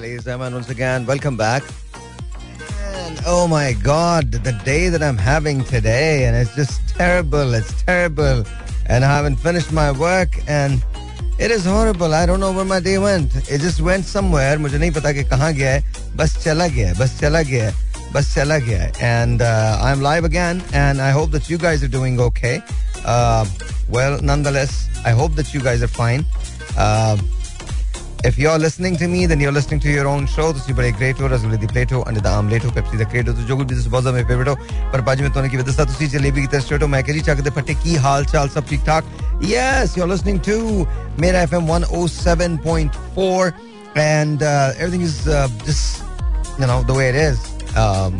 ladies and gentlemen, once again, welcome back. And oh my God, the day that I'm having today, and it's just terrible. It's terrible. And I haven't finished my work, and it is horrible. I don't know where my day went. It just went somewhere. मुझे नहीं पता कि कहाँ गया है. बस चला गया है. बस चला गया है. बस चला गया है. And uh, I'm live again, and I hope that you guys are doing okay. Uh, well, nonetheless, I hope that you guys are fine. Uh, if you're listening to me, then you're listening to your own show. ਤੁਸੀਂ ਬੜੇ great ਹੋ ਰਸਗੁੱਲੇ ਦੀ plate ਹੋ ਅੰਡੇ ਦਾ omelette ਹੋ Pepsi ਦਾ krait ਹੋ ਜੋ ਕੁਝ ਵੀ ਤੁਸੀਂ ਬਹੁਤ ਜ਼ਿਆਦਾ ਫੇਵਰਟ ਹੋ ਪਰ ਬਾਜ ਮੈਂ ਤੁਹਾਨੂੰ ਕੀ ਦੱਸਦਾ ਤੁਸੀਂ ਜਲੇਬੀ की तरह हो मैं कह जी ਚੱਕ ਦੇ ਫੱਟੇ ਕੀ ਹਾਲ ਚਾਲ ਸਭ ਠੀਕ ਠਾਕ yes you're listening to Mera FM 107.4 and uh, everything is uh, just you know the way it is um,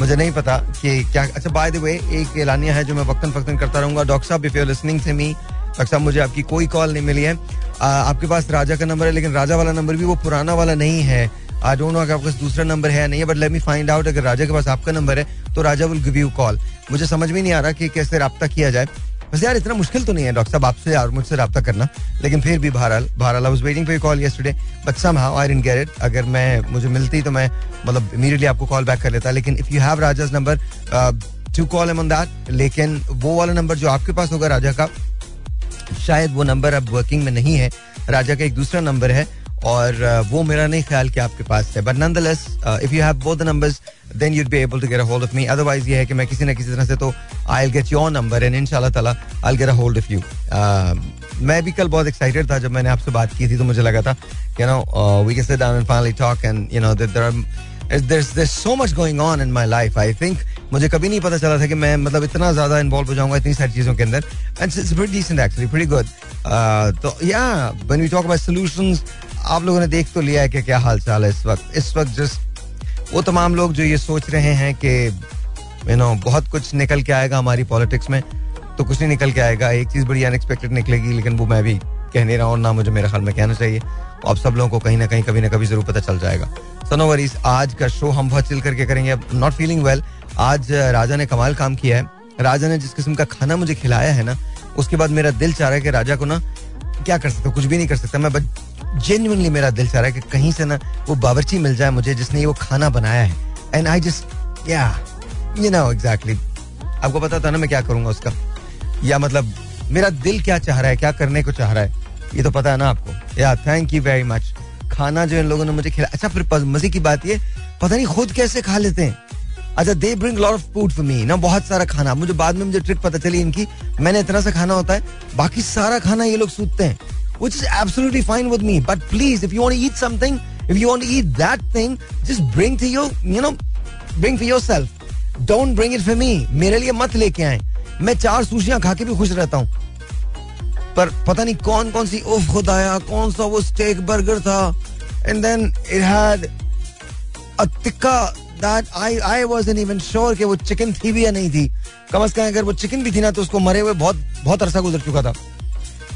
मुझे नहीं पता कि क्या अच्छा बाय द वे एक एलानिया है जो मैं वक्तन फक्तन करता रहूंगा डॉक्टर साहब if you listening to me doctor साहब मुझे आपकी कोई कॉल नहीं मिली है। आ, आपके पास राजा का नंबर है लेकिन राजा वाला नंबर भी वो पुराना वाला नहीं है। आई डोंट नो अगर आपके पास दूसरा नंबर है नहीं है but let me find out अगर राजा के पास आपका नंबर है तो Raja will give you call मुझे समझ में नहीं आ रहा कि कैसे रब्ता किया जाए। बस यार इतना मुश्किल तो नहीं है डॉक्टर साहब आपसे और मुझसे रब्ता करना। लेकिन फिर भी बहरहाल बहरहाल I was waiting for call yesterday but somehow I didn't get it अगर मैं मुझे मिलती तो मैं मतलब इमीडिएटली आपको कॉल बैक कर लेता। लेकिन if you have Raja's number to call him on that लेकिन वो वाला नंबर जो आपके पास होगा राजा का शायद वो नंबर अब वर्किंग में नहीं है। राजा का एक दूसरा नंबर है और वो मेरा नहीं ख्याल कि आपके पास है। But nonetheless if you have both the numbers then you'd be able to get a hold of me otherwise ये है कि मैं किसी ना किसी तरह से तो I get your number and इंशाल्लाह ताला I get a hold of you मैं भी कल बहुत एक्साइटेड था जब मैंने आपसे बात की थी तो मुझे लगा था you know we can sit down and finally talk and you know there there's so much going on in my life. I think मुझे कभी नहीं पता चला था कि मैं मतलब इतना ज़्यादा इन्वॉल्व हो जाऊँगा इतनी सारी चीज़ों के अंदर। And good. Uh, तो या when we talk about solutions आप लोगों ने देख तो लिया है कि क्या हाल चाल है इस वक्त। इस वक्त जस्ट वो तमाम लोग जो ये सोच रहे हैं कि यू नो बहुत कुछ निकल के आएगा हमारी पॉलिटिक्स में तो कुछ नहीं निकल के आएगा। एक चीज़ बड़ी अनएक्सपेक्टेड निकलेगी लेकिन वो मैं भी कह नहीं रहा हूँ ना मुझे मेरे ख्याल में कहना चाहिए। आप सब लोगों को कहीं ना कहीं कभी ना कभी ज़रूर पता चल जाएगा। सनो वरीज आज का शो हम बहुत चिल करके करेंगे। नॉट फीलिंग वेल आज राजा ने कमाल काम किया है। राजा ने जिस किस्म का खाना मुझे खिलाया है ना, उसके बाद मेरा दिल चाह रहा है कि राजा को ना, क्या कर सकता कुछ भी नहीं कर सकता। मैं बस जेन्युइनली मेरा दिल चाह रहा है कि कहीं से ना वो बावर्ची मिल जाए मुझे जिसने वो खाना बनाया है। And I just yeah you know exactly आपको पता था ना मैं क्या करूँगा उसका? या मतलब मेरा दिल क्या चाह रहा है, क्या करने को चाह रहा है? ये तो पता है ना आपको। या थैंक यू वेरी मच खाना जो इन लोगों ने मुझे खिलाया अच्छा फिर मज़े की बात ये, पता नहीं खुद कैसे खा लेते हैं। अच्छा they bring lot of food for me ना बहुत सारा खाना मुझे बाद में मुझे ट्रिक पता चली इनकी मैंने इतना सा खाना होता है बाकी सारा खाना ये लोग सूतते हैं which is absolutely fine with me but please if you want to eat something if you want to eat that thing just bring to you you know bring for yourself don't bring it for me मेरे लिए मत लेके आए मैं चार सूशियाँ खा के भी खुश रहता हूँ पर पता नहीं कौन कौन सी उफ खुदाया कौन सा वो स्टेक बर्गर था and then it had a tikka that I I wasn't even sure कि वो चिकन थी भी या नहीं थी। कम से कम अगर वो चिकन भी थी ना तो उसको मरे हुए बहुत बहुत अरसा गुजर चुका था।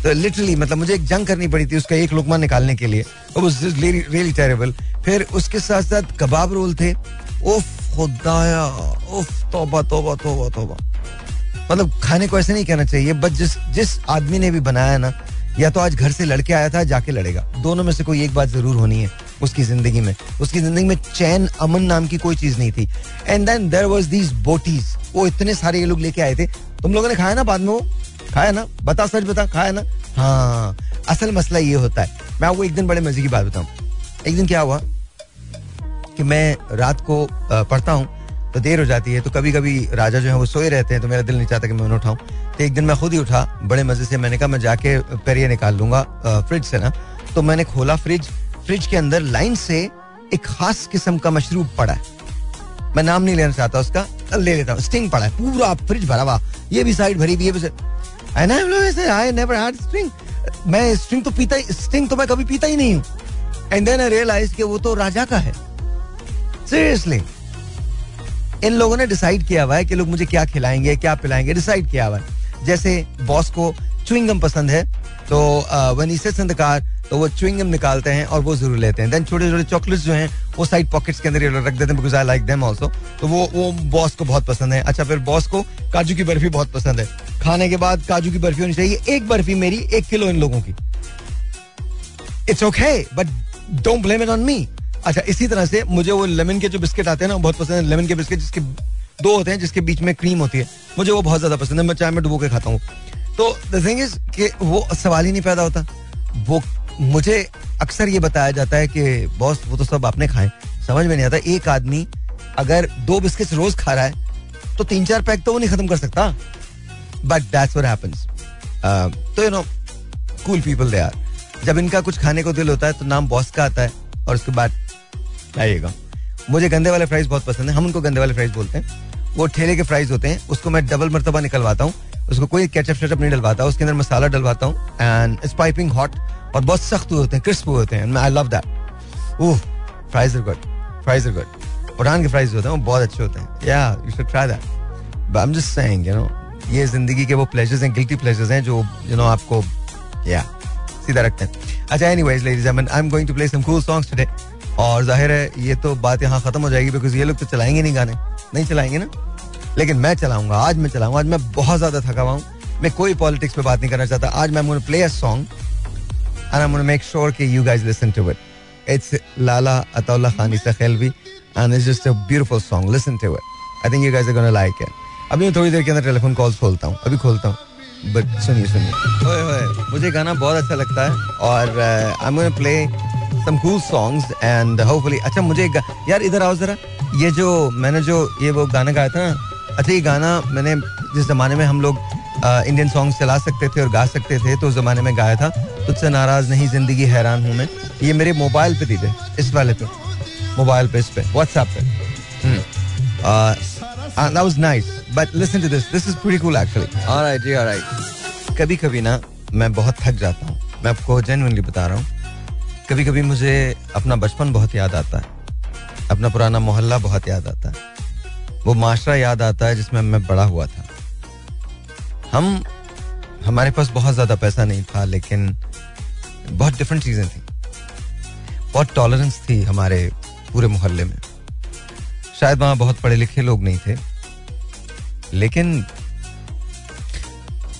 तो लिटरली मतलब मुझे एक जंग करनी पड़ी थी उसका एक लुकमा निकालने के लिए। रियली टेरेबल फिर उसके साथ साथ कबाब रोल थे। उफ खुदाया उफ, तौबा तौबा तौबा तौबा। मतलब खाने को ऐसे नहीं कहना चाहिए बट जिस जिस आदमी ने भी बनाया ना, या तो आज घर से लड़के आया था, जाके लड़ेगा। दोनों में से कोई एक बात ज़रूर होनी है। उसकी ज़िंदगी में। उसकी ज़िंदगी में चैन अमन नाम की कोई चीज़ नहीं थी। And then there was these botis वो इतने सारे ये लोग लेके आए थे। तुम लोगों ने खाया ना बाद में वो? खाया ना? बता, सच बता, खाया ना? हाँ। असल मसला ये होता है। मैं आपको एक दिन बड़े मज़े की बात बताऊँ। एक दिन क्या हुआ? कि मैं रात को पढ़ता हूँ तो देर हो जाती है तो कभी कभी राजा जो है वो सोए रहते हैं तो मेरा दिल नहीं चाहता कि मैं उन्हें उठाऊं। तो एक दिन मैं खुद ही उठा, बड़े मज़े से मैंने कहा, मैं जाके पेरिए निकाल लूँगा फ्रिज से ना। तो मैंने खोला फ्रिज फ्रिज के अंदर लाइन से एक खास किस्म का मशरूब पड़ा है। मैं नाम नहीं लेना चाहता उसका ले लेता हूँ। स्टिंग पड़ा है, पूरा फ्रिज भरा हुआ। ये भी साइड भरी हुई है तो तो वो तो राजा का है। मुझे क्या खिलाएँगे, क्या पिलाएँगे। जैसे बॉस को चुइंगम पसंद है तो वन ही कार तो वो चुइंगम निकालते हैं और वो ज़रूर लेते हैं। देन छोटे छोटे चॉकलेट्स जो हैं, वो साइड पॉकेट्स के अंदर रख देते हैं because I like them also तो वो वो बॉस को बहुत पसंद है। अच्छा फिर बॉस को काजू की बर्फ़ी बहुत पसंद है। खाने के बाद काजू की बर्फ़ी होनी चाहिए। एक बर्फ़ी मेरी एक किलो इन लोगों की। It's okay but don't blame it on me अच्छा इसी तरह से मुझे वो लेमन के जो बिस्किट आते हैं ना बहुत पसंद है। लेमन के बिस्किट जिसके दो होते हैं, जिसके बीच में क्रीम होती है। मुझे वो बहुत ज़्यादा पसंद है। मैं चाय में डुबो के खाता हूँ। तो द थिंग इज़ कि वो सवाल ही नहीं पैदा होता। वो मुझे अक्सर ये बताया जाता है कि बॉस वो तो सब आपने खाए। समझ में नहीं आता, एक आदमी अगर दो बिस्किट रोज खा रहा है तो तीन चार पैक तो वो नहीं खत्म कर सकता। बट दैट्स व्हाट तो you know cool people they are जब इनका कुछ खाने को दिल होता है तो नाम बॉस का आता है, और उसके बाद आइएगा। मुझे गंदे वाले फ्राइज बहुत पसंद है। हम उनको गंदे वाले फ्राइज बोलते हैं। वो ठेले के फ्राइज होते हैं। उसको मैं डबल मरतबा निकलवाता हूँ। उसको कोई केचप शेचप नहीं डलवाता। उसके अंदर मसाला डलवाता हूँ। एंड इट्स पाइपिंग हॉट और बहुत सख्त हुए होते हैं क्रिस्प हुए होते हैं। I love that oh fries are good fries are good पुरान के फ्राइज होते हैं वो बहुत अच्छे होते हैं। Yeah you should try that but I am just saying you know ये ज़िंदगी के वो प्लेजर्स हैं गिल्टी प्लेजर्स हैं जो यू you नो know, आपको या yeah, सीधा रखते हैं। अच्छा anyways ladies I am going to play some cool songs today और ज़ाहिर है ये तो बात यहाँ खत्म हो जाएगी बिकॉज़ ये लोग तो चलाएँगे नहीं गाने। नहीं चलाएँगे ना? लेकिन मैं चलाऊँगा आज मैं चलाऊँगा आज मैं बहुत ज़्यादा थका हुआ हूँ। मैं कोई पॉलिटिक्स पे बात नहीं करना चाहता। आज मैं play a song and I make sure कि you guys listen to it it's Lala Ataulla Khan Esakhelvi and it's just a beautiful song listen to it I think you guys are gonna like it अभी मैं थोड़ी देर के अंदर telephone calls खोलता हूँ. अभी खोलता हूँ. बट सुनिए सुनिए. ओए ओए. मुझे गाना बहुत अच्छा लगता है. और I am gonna play some cool songs and hopefully अच्छा मुझे यार, इधर आओ जरा. ये जो, मैंने जो, ये वो गाना गाया था ना अच्छा ये गाना मैंने जिस जमाने में हम लोग इंडियन सॉन्ग चला सकते थे और गा सकते थे तो उस जमाने में गाया था। तुझसे नाराज़ नहीं ज़िंदगी हैरान हूँ मैं। ये मेरे मोबाइल पे दी थे इस वाले पे। मोबाइल पे इस पे व्हाट्सएप पे। That was nice but listen to this this is pretty cool actually alright ji alright कभी कभी ना मैं बहुत थक जाता हूँ। मैं आपको जेन्युइनली बता रहा हूँ कभी कभी मुझे अपना बचपन बहुत याद आता है। अपना पुराना मोहल्ला बहुत याद आता है। वो माशरा याद आता है जिसमें मैं बड़ा हुआ था। हम, हमारे पास बहुत ज़्यादा पैसा नहीं था, लेकिन बहुत डिफरेंट चीज़ें थी। बहुत टॉलरेंस थी हमारे पूरे मोहल्ले में। शायद वहाँ बहुत पढ़े लिखे लोग नहीं थे, लेकिन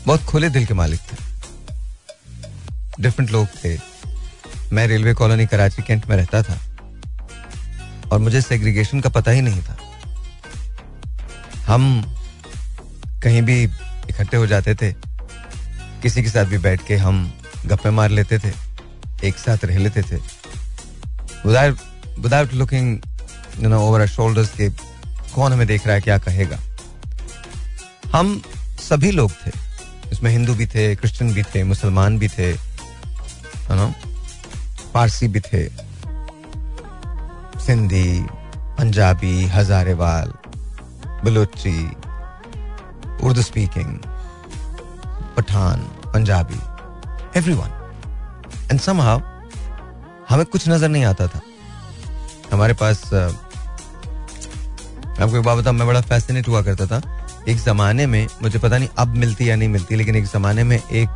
बहुत खुले दिल के मालिक थे। डिफरेंट लोग थे। मैं रेलवे कॉलोनी कराची कैंट में रहता था, और मुझे सेग्रीगेशन का पता ही नहीं था। हम कहीं भी इकट्ठे हो जाते थे, किसी के साथ भी बैठ के हम गप्पे मार लेते थे, एक साथ रह लेते थे। Without looking you know over shoulders के कौन हमें देख रहा है, क्या कहेगा। हम सभी लोग थे, इसमें हिंदू भी थे, क्रिश्चियन भी थे, मुसलमान भी थे नो पारसी भी थे, Sindhi, Punjabi, Hazarewal Balochi, Urdu speaking Pathan, Punjabi everyone and somehow हमें कुछ नज़र नहीं आता था। हमारे पास आपको एक बात बताऊँ, मैं बड़ा फैसिनेट हुआ करता था। एक जमाने में, मुझे पता नहीं अब मिलती या नहीं मिलती, लेकिन एक जमाने में एक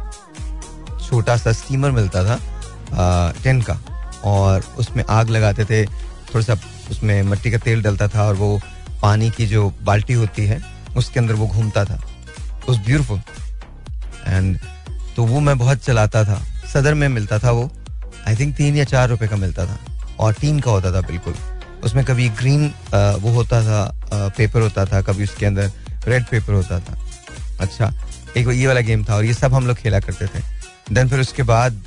छोटा सा स्टीमर मिलता था टेन का। और उसमें आग लगाते थे, थोड़ा सा उसमें मट्टी का तेल डलता था और वो पानी की जो बाल्टी होती है, उसके अंदर वो घूमता था। उस ब्यूटिफुल एंड तो वो मैं बहुत चलाता था। सदर में मिलता था वो। आई थिंक तीन या चार रुपए का मिलता था। और टीन का होता था बिल्कुल। उसमें कभी ग्रीन वो होता था पेपर होता था, कभी उसके अंदर रेड पेपर होता था। अच्छा एक ये वाला गेम था और ये सब हम लोग खेला करते थे। देन फिर उसके बाद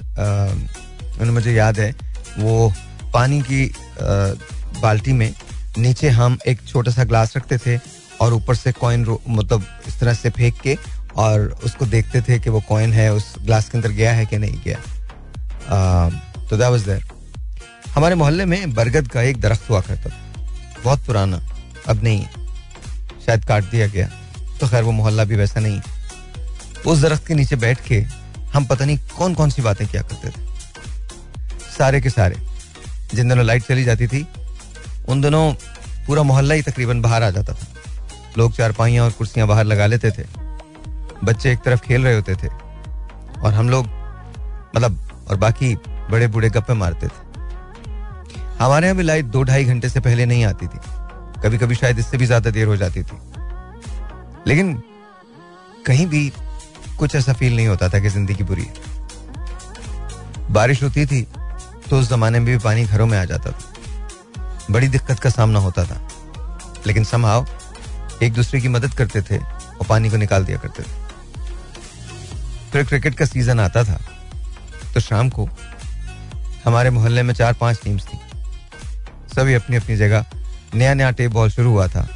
मुझे याद है, वो पानी की बाल्टी में नीचे हम एक छोटा सा ग्लास रखते थे और ऊपर से कॉइन मतलब इस तरह से फेंक के और उसको देखते थे कि वो कॉइन है, उस ग्लास के अंदर गया है कि नहीं गया। तो दैट वाज देयर हमारे मोहल्ले में बरगद का एक दरख्त हुआ करता था। बहुत पुराना। अब नहीं। शायद काट दिया गया। तो खैर, वो मोहल्ला भी वैसा नहीं। उस दरख्त के नीचे बैठ के हम पता नहीं कौन कौन सी बातें किया करते थे। सारे के सारे। जिन दिनों लाइट चली जाती थी उन दिनों पूरा मोहल्ला ही तकरीबन बाहर आ जाता था। लोग चारपाइयाँ और कुर्सियाँ बाहर लगा लेते थे। बच्चे एक तरफ़ खेल रहे होते थे और हम लोग मतलब और बाकी बड़े बूढ़े गप्पे मारते थे। हमारे यहाँ भी लाइट दो ढाई घंटे से पहले नहीं आती थी। कभी कभी शायद इससे भी ज़्यादा देर हो जाती थी। लेकिन कहीं भी कुछ ऐसा फील नहीं होता था कि ज़िंदगी बुरी है। बारिश होती थी तो उस जमाने में भी पानी घरों में आ जाता था। बड़ी दिक्कत का सामना होता था। लेकिन समहाव एक दूसरे की मदद करते थे और पानी को निकाल दिया करते थे। फिर क्रिकेट का सीज़न आता था। तो शाम को हमारे मोहल्ले में चार पाँच टीम्स थी। सभी अपनी अपनी जगह नया नया टेप बॉल शुरू हुआ था।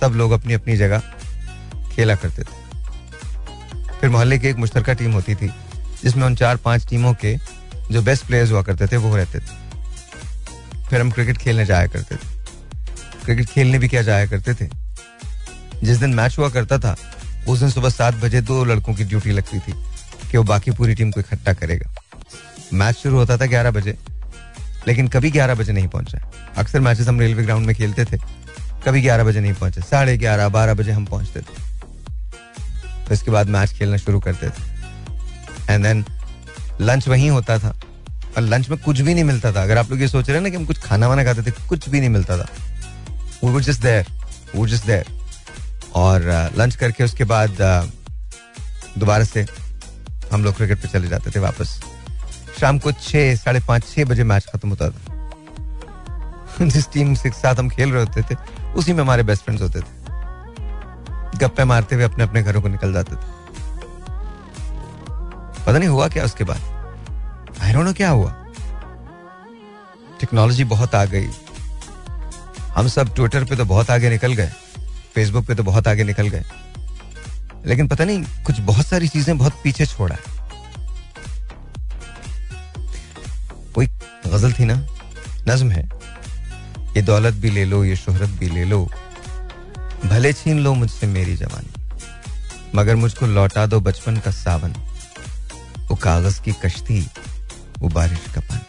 सब लोग अपनी अपनी जगह खेला करते थे। फिर मोहल्ले की एक मुश्तरका टीम होती थी, जिसमें उन चार पाँच टीमों के जो बेस्ट प्लेयर्स हुआ करते थे, वो रहते थे। फिर हम क्रिकेट खेलने जाया करते थे। क्रिकेट खेलने भी क्या जाया करते थे? जिस दिन मैच हुआ करता था, उस दिन सुबह सात बजे दो लड़कों की ड्यूटी लगती थी कि वो बाकी पूरी टीम को इकट्ठा करेगा। मैच शुरू होता था ग्यारह बजे, लेकिन कभी ग्यारह बजे नहीं पहुँचा। अक्सर मैचेस हम रेलवे ग्राउंड में खेलते थे, कभी ग्यारह बजे नहीं पहुँचे। साढ़े ग्यारह, बारह बजे हम पहुँचते थे। तो इसके बाद मैच खेलना शुरू करते थे। एंड देन लंच वहीं होता था। और लंच में कुछ भी नहीं मिलता था। अगर आप लोग ये सोच रहे हैं ना कि हम कुछ खाना वाना खाते थे कुछ भी नहीं मिलता था। वो जस्ट देयर वो जस्ट देयर और लंच uh, करके उसके बाद uh, दोबारा से हम लोग क्रिकेट पे चले जाते थे वापस। शाम को छः साढ़े पाँच छः बजे मैच खत्म होता था। जिस टीम के साथ हम खेल रहे होते थे उसी में हमारे बेस्ट फ्रेंड्स होते थे। गप्पे मारते हुए अपने अपने घरों को निकल जाते थे। पता नहीं हुआ क्या उसके बाद? आई डोंट नो क्या हुआ। टेक्नोलॉजी बहुत आ गई। हम सब ट्विटर पे तो बहुत आगे निकल गए। फेसबुक पे तो बहुत आगे निकल गए। लेकिन पता नहीं, कुछ बहुत सारी चीज़ें बहुत पीछे छोड़ा। कोई गज़ल थी ना? नज्म है। ये दौलत भी ले लो, ये शोहरत भी ले लो। भले छीन लो मुझसे मेरी जवानी, मगर मुझको लौटा दो बचपन का सावन। वो कागज़ की कश्ती वो बारिश का पानी।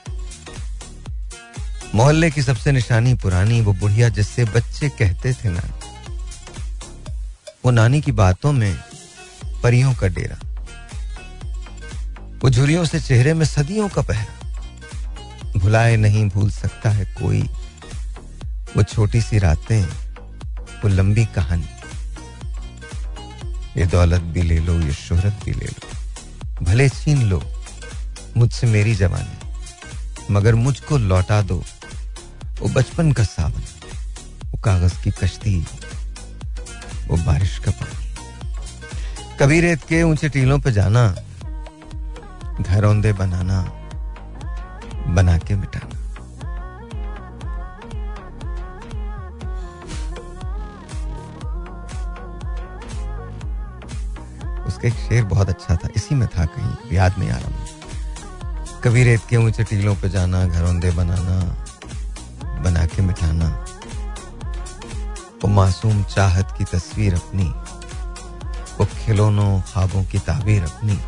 मोहल्ले की सबसे निशानी पुरानी वो बुढ़िया जिससे बच्चे कहते थे नानी वो नानी की बातों में परियों का डेरा, वो झुरियों से चेहरे में सदियों का पहरा। भुलाए नहीं भूल सकता है कोई वो छोटी सी रातें, वो लंबी कहानी। ये दौलत भी ले लो, ये शोहरत भी ले लो। भले छीन लो मुझसे मेरी जवानी मगर मुझको लौटा दो। वो बचपन का सावन, वो कागज़ की कश्ती, वो बारिश का पानी। कभी रेत के ऊँचे टीलों पे जाना, घर औंदे बनाना, बना के मिटाना। उसका एक शेर बहुत अच्छा था, इसी में था कहीं, याद नहीं आ रहा मुझे। कभी रेत के ऊँचे टीलों पे जाना, घरौंदे बनाना बना के मिठाना वो मासूम चाहत की तस्वीर अपनी, वो खिलौनों, ख्वाबों की ताबीर अपनी,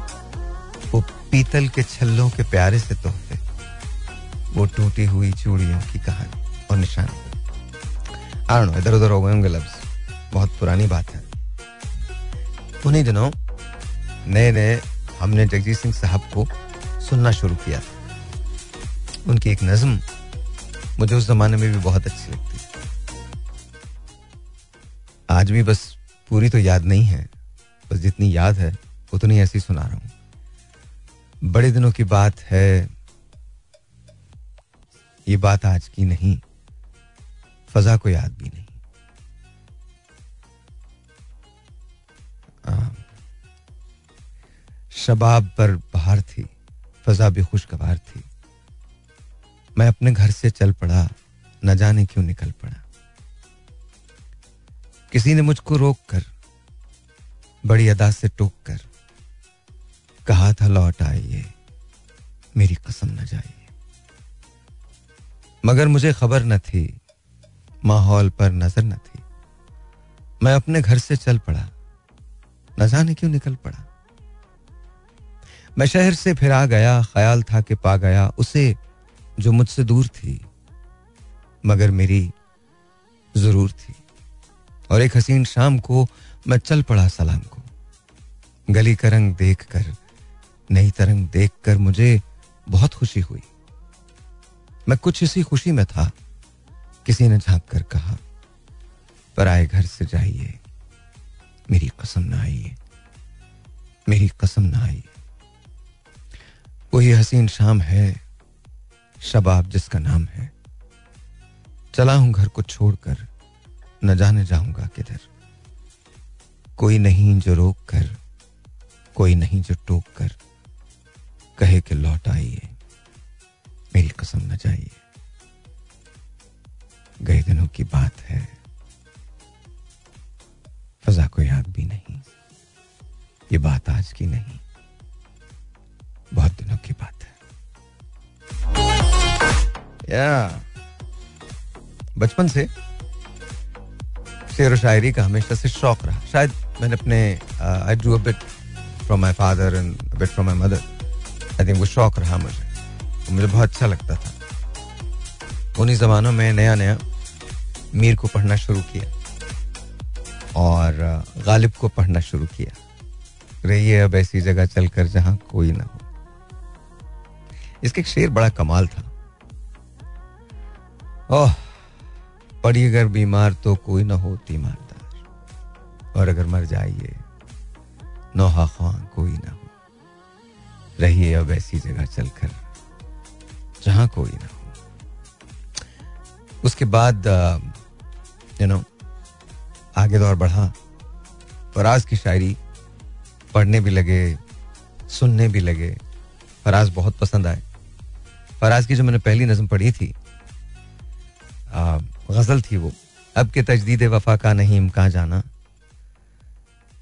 वो पीतल के छल्लों के प्यारे से तोहफे, वो टूटी हुई चूड़ियों की कहानी और निशानी। आरण इधर उधर हो गए होंगे लफ्ज। बहुत पुरानी बात है। उन्हीं दिनों नए नए हमने जगजीत सिंह साहब को सुनना शुरू किया उनकी एक नज्म मुझे उस जमाने में भी बहुत अच्छी लगती आज भी बस पूरी तो याद नहीं है। बस जितनी याद है, उतनी ऐसी सुना रहा हूँ। बड़े दिनों की बात है, ये बात आज की नहीं। फजा को याद भी नहीं। शबाब पर बाहर थी। फजा भी खुशगवार थी। मैं अपने घर से चल पड़ा, न जाने क्यों निकल पड़ा। किसी ने मुझको रोक कर बड़ी अदा से टोक कर कहा था, लौट आइए मेरी कसम न जाइए मगर मुझे खबर न थी, माहौल पर नज़र न थी। मैं अपने घर से चल पड़ा, न जाने क्यों निकल पड़ा। मैं शहर से फिर आ गया, ख्याल था कि पा गया, उसे जो मुझसे दूर थी, मगर मेरी ज़रूर थी। और एक हसीन शाम को मैं चल पड़ा सलाम को। गली का रंग देख कर नई तरंग देख कर मुझे बहुत खुशी हुई। मैं कुछ इसी खुशी में था, किसी ने झाँक कर कहा पर आए घर से जाइए, मेरी कसम ना आइए, मेरी कसम ना आइए। वही हसीन शाम है, शबाब जिसका नाम है। चला हूँ घर को छोड़कर, न जाने जाऊँगा किधर। कोई नहीं जो रोक कर कोई नहीं जो टोक कर कहे कि लौट आइए, मेरी कसम न जाइए। गए दिनों की बात है, फजा को याद भी नहीं, ये बात आज की नहीं। बहुत दिनों की बात है। या बचपन से, शेर व शायरी का हमेशा से शौक रहा। शायद मैंने अपने I do a bit from my father and bit from my mother I think वो शौक रहा मुझे। तो मुझे बहुत अच्छा लगता था। उन्हीं जमानों में नया नया मीर को पढ़ना शुरू किया और गालिब को पढ़ना शुरू किया। रहिए अब ऐसी जगह चलकर जहाँ कोई ना हो। इसका एक शेर बड़ा कमाल था। ओह पड़ी अगर बीमार तो कोई ना हो, तीमारदार। और अगर मर जाइए, नोहा खां कोई ना हो। रहिए अब ऐसी जगह चलकर, जहाँ कोई ना हो। उसके बाद यू नो आगे दौर बढ़ा, और आज की शायरी पढ़ने भी लगे, सुनने भी लगे फराज बहुत पसंद आए। फराज की जो मैंने पहली नज़म पढ़ी थी गज़ल थी वो, अब के तजदीद वफा का नहीं इम्का जाना?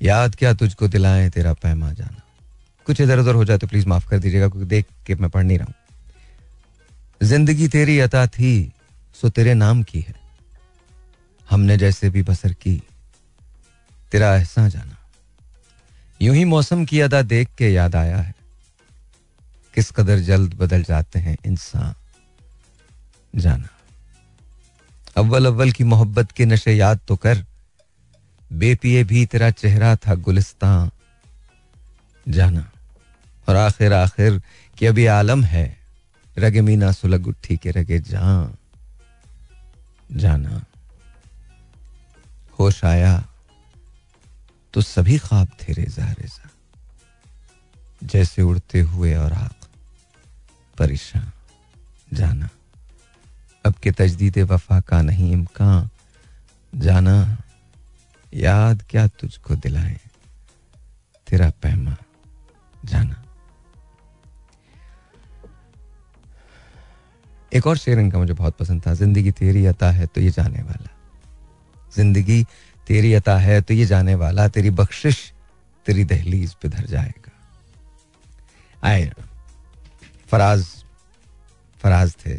याद क्या तुझको दिलाएँ तेरा पैमा जाना? कुछ इधर उधर हो जाए तो प्लीज़ माफ़ कर दीजिएगा, क्योंकि देख के मैं पढ़ नहीं रहा हूँ। ज़िंदगी तेरी अता थी, सो तेरे नाम की है। हमने जैसे भी बसर की, तेरा एहसा जाना। यूँ ही मौसम की अदा देख के याद आया है। किस कदर जल्द बदल जाते हैं इंसान? जाना। अव्वल अव्वल की मोहब्बत के नशे याद तो कर। बेपिए भी तेरा चेहरा था गुलिस्तान। जाना। और आखिर आखिर कि अभी आलम है। रगे मीना सुलग उठी के रगे जान। जाना। होश आया तो सभी ख्वाब थे रेजा रेजा जैसे उड़ते हुए और आग। परेशान। जाना। अब के तजदीद वफा का नहीं इम्कान। जाना, याद क्या तुझको दिलाए? तेरा पैमा। जाना। एक और शेर इनका मुझे बहुत पसंद था। ज़िंदगी तेरी अता है तो ये जाने वाला। ज़िंदगी तेरी अता है तो ये जाने वाला। तेरी बख्शिश, तेरी दहलीज पे धर जाएगा। आए। फराज फराज थे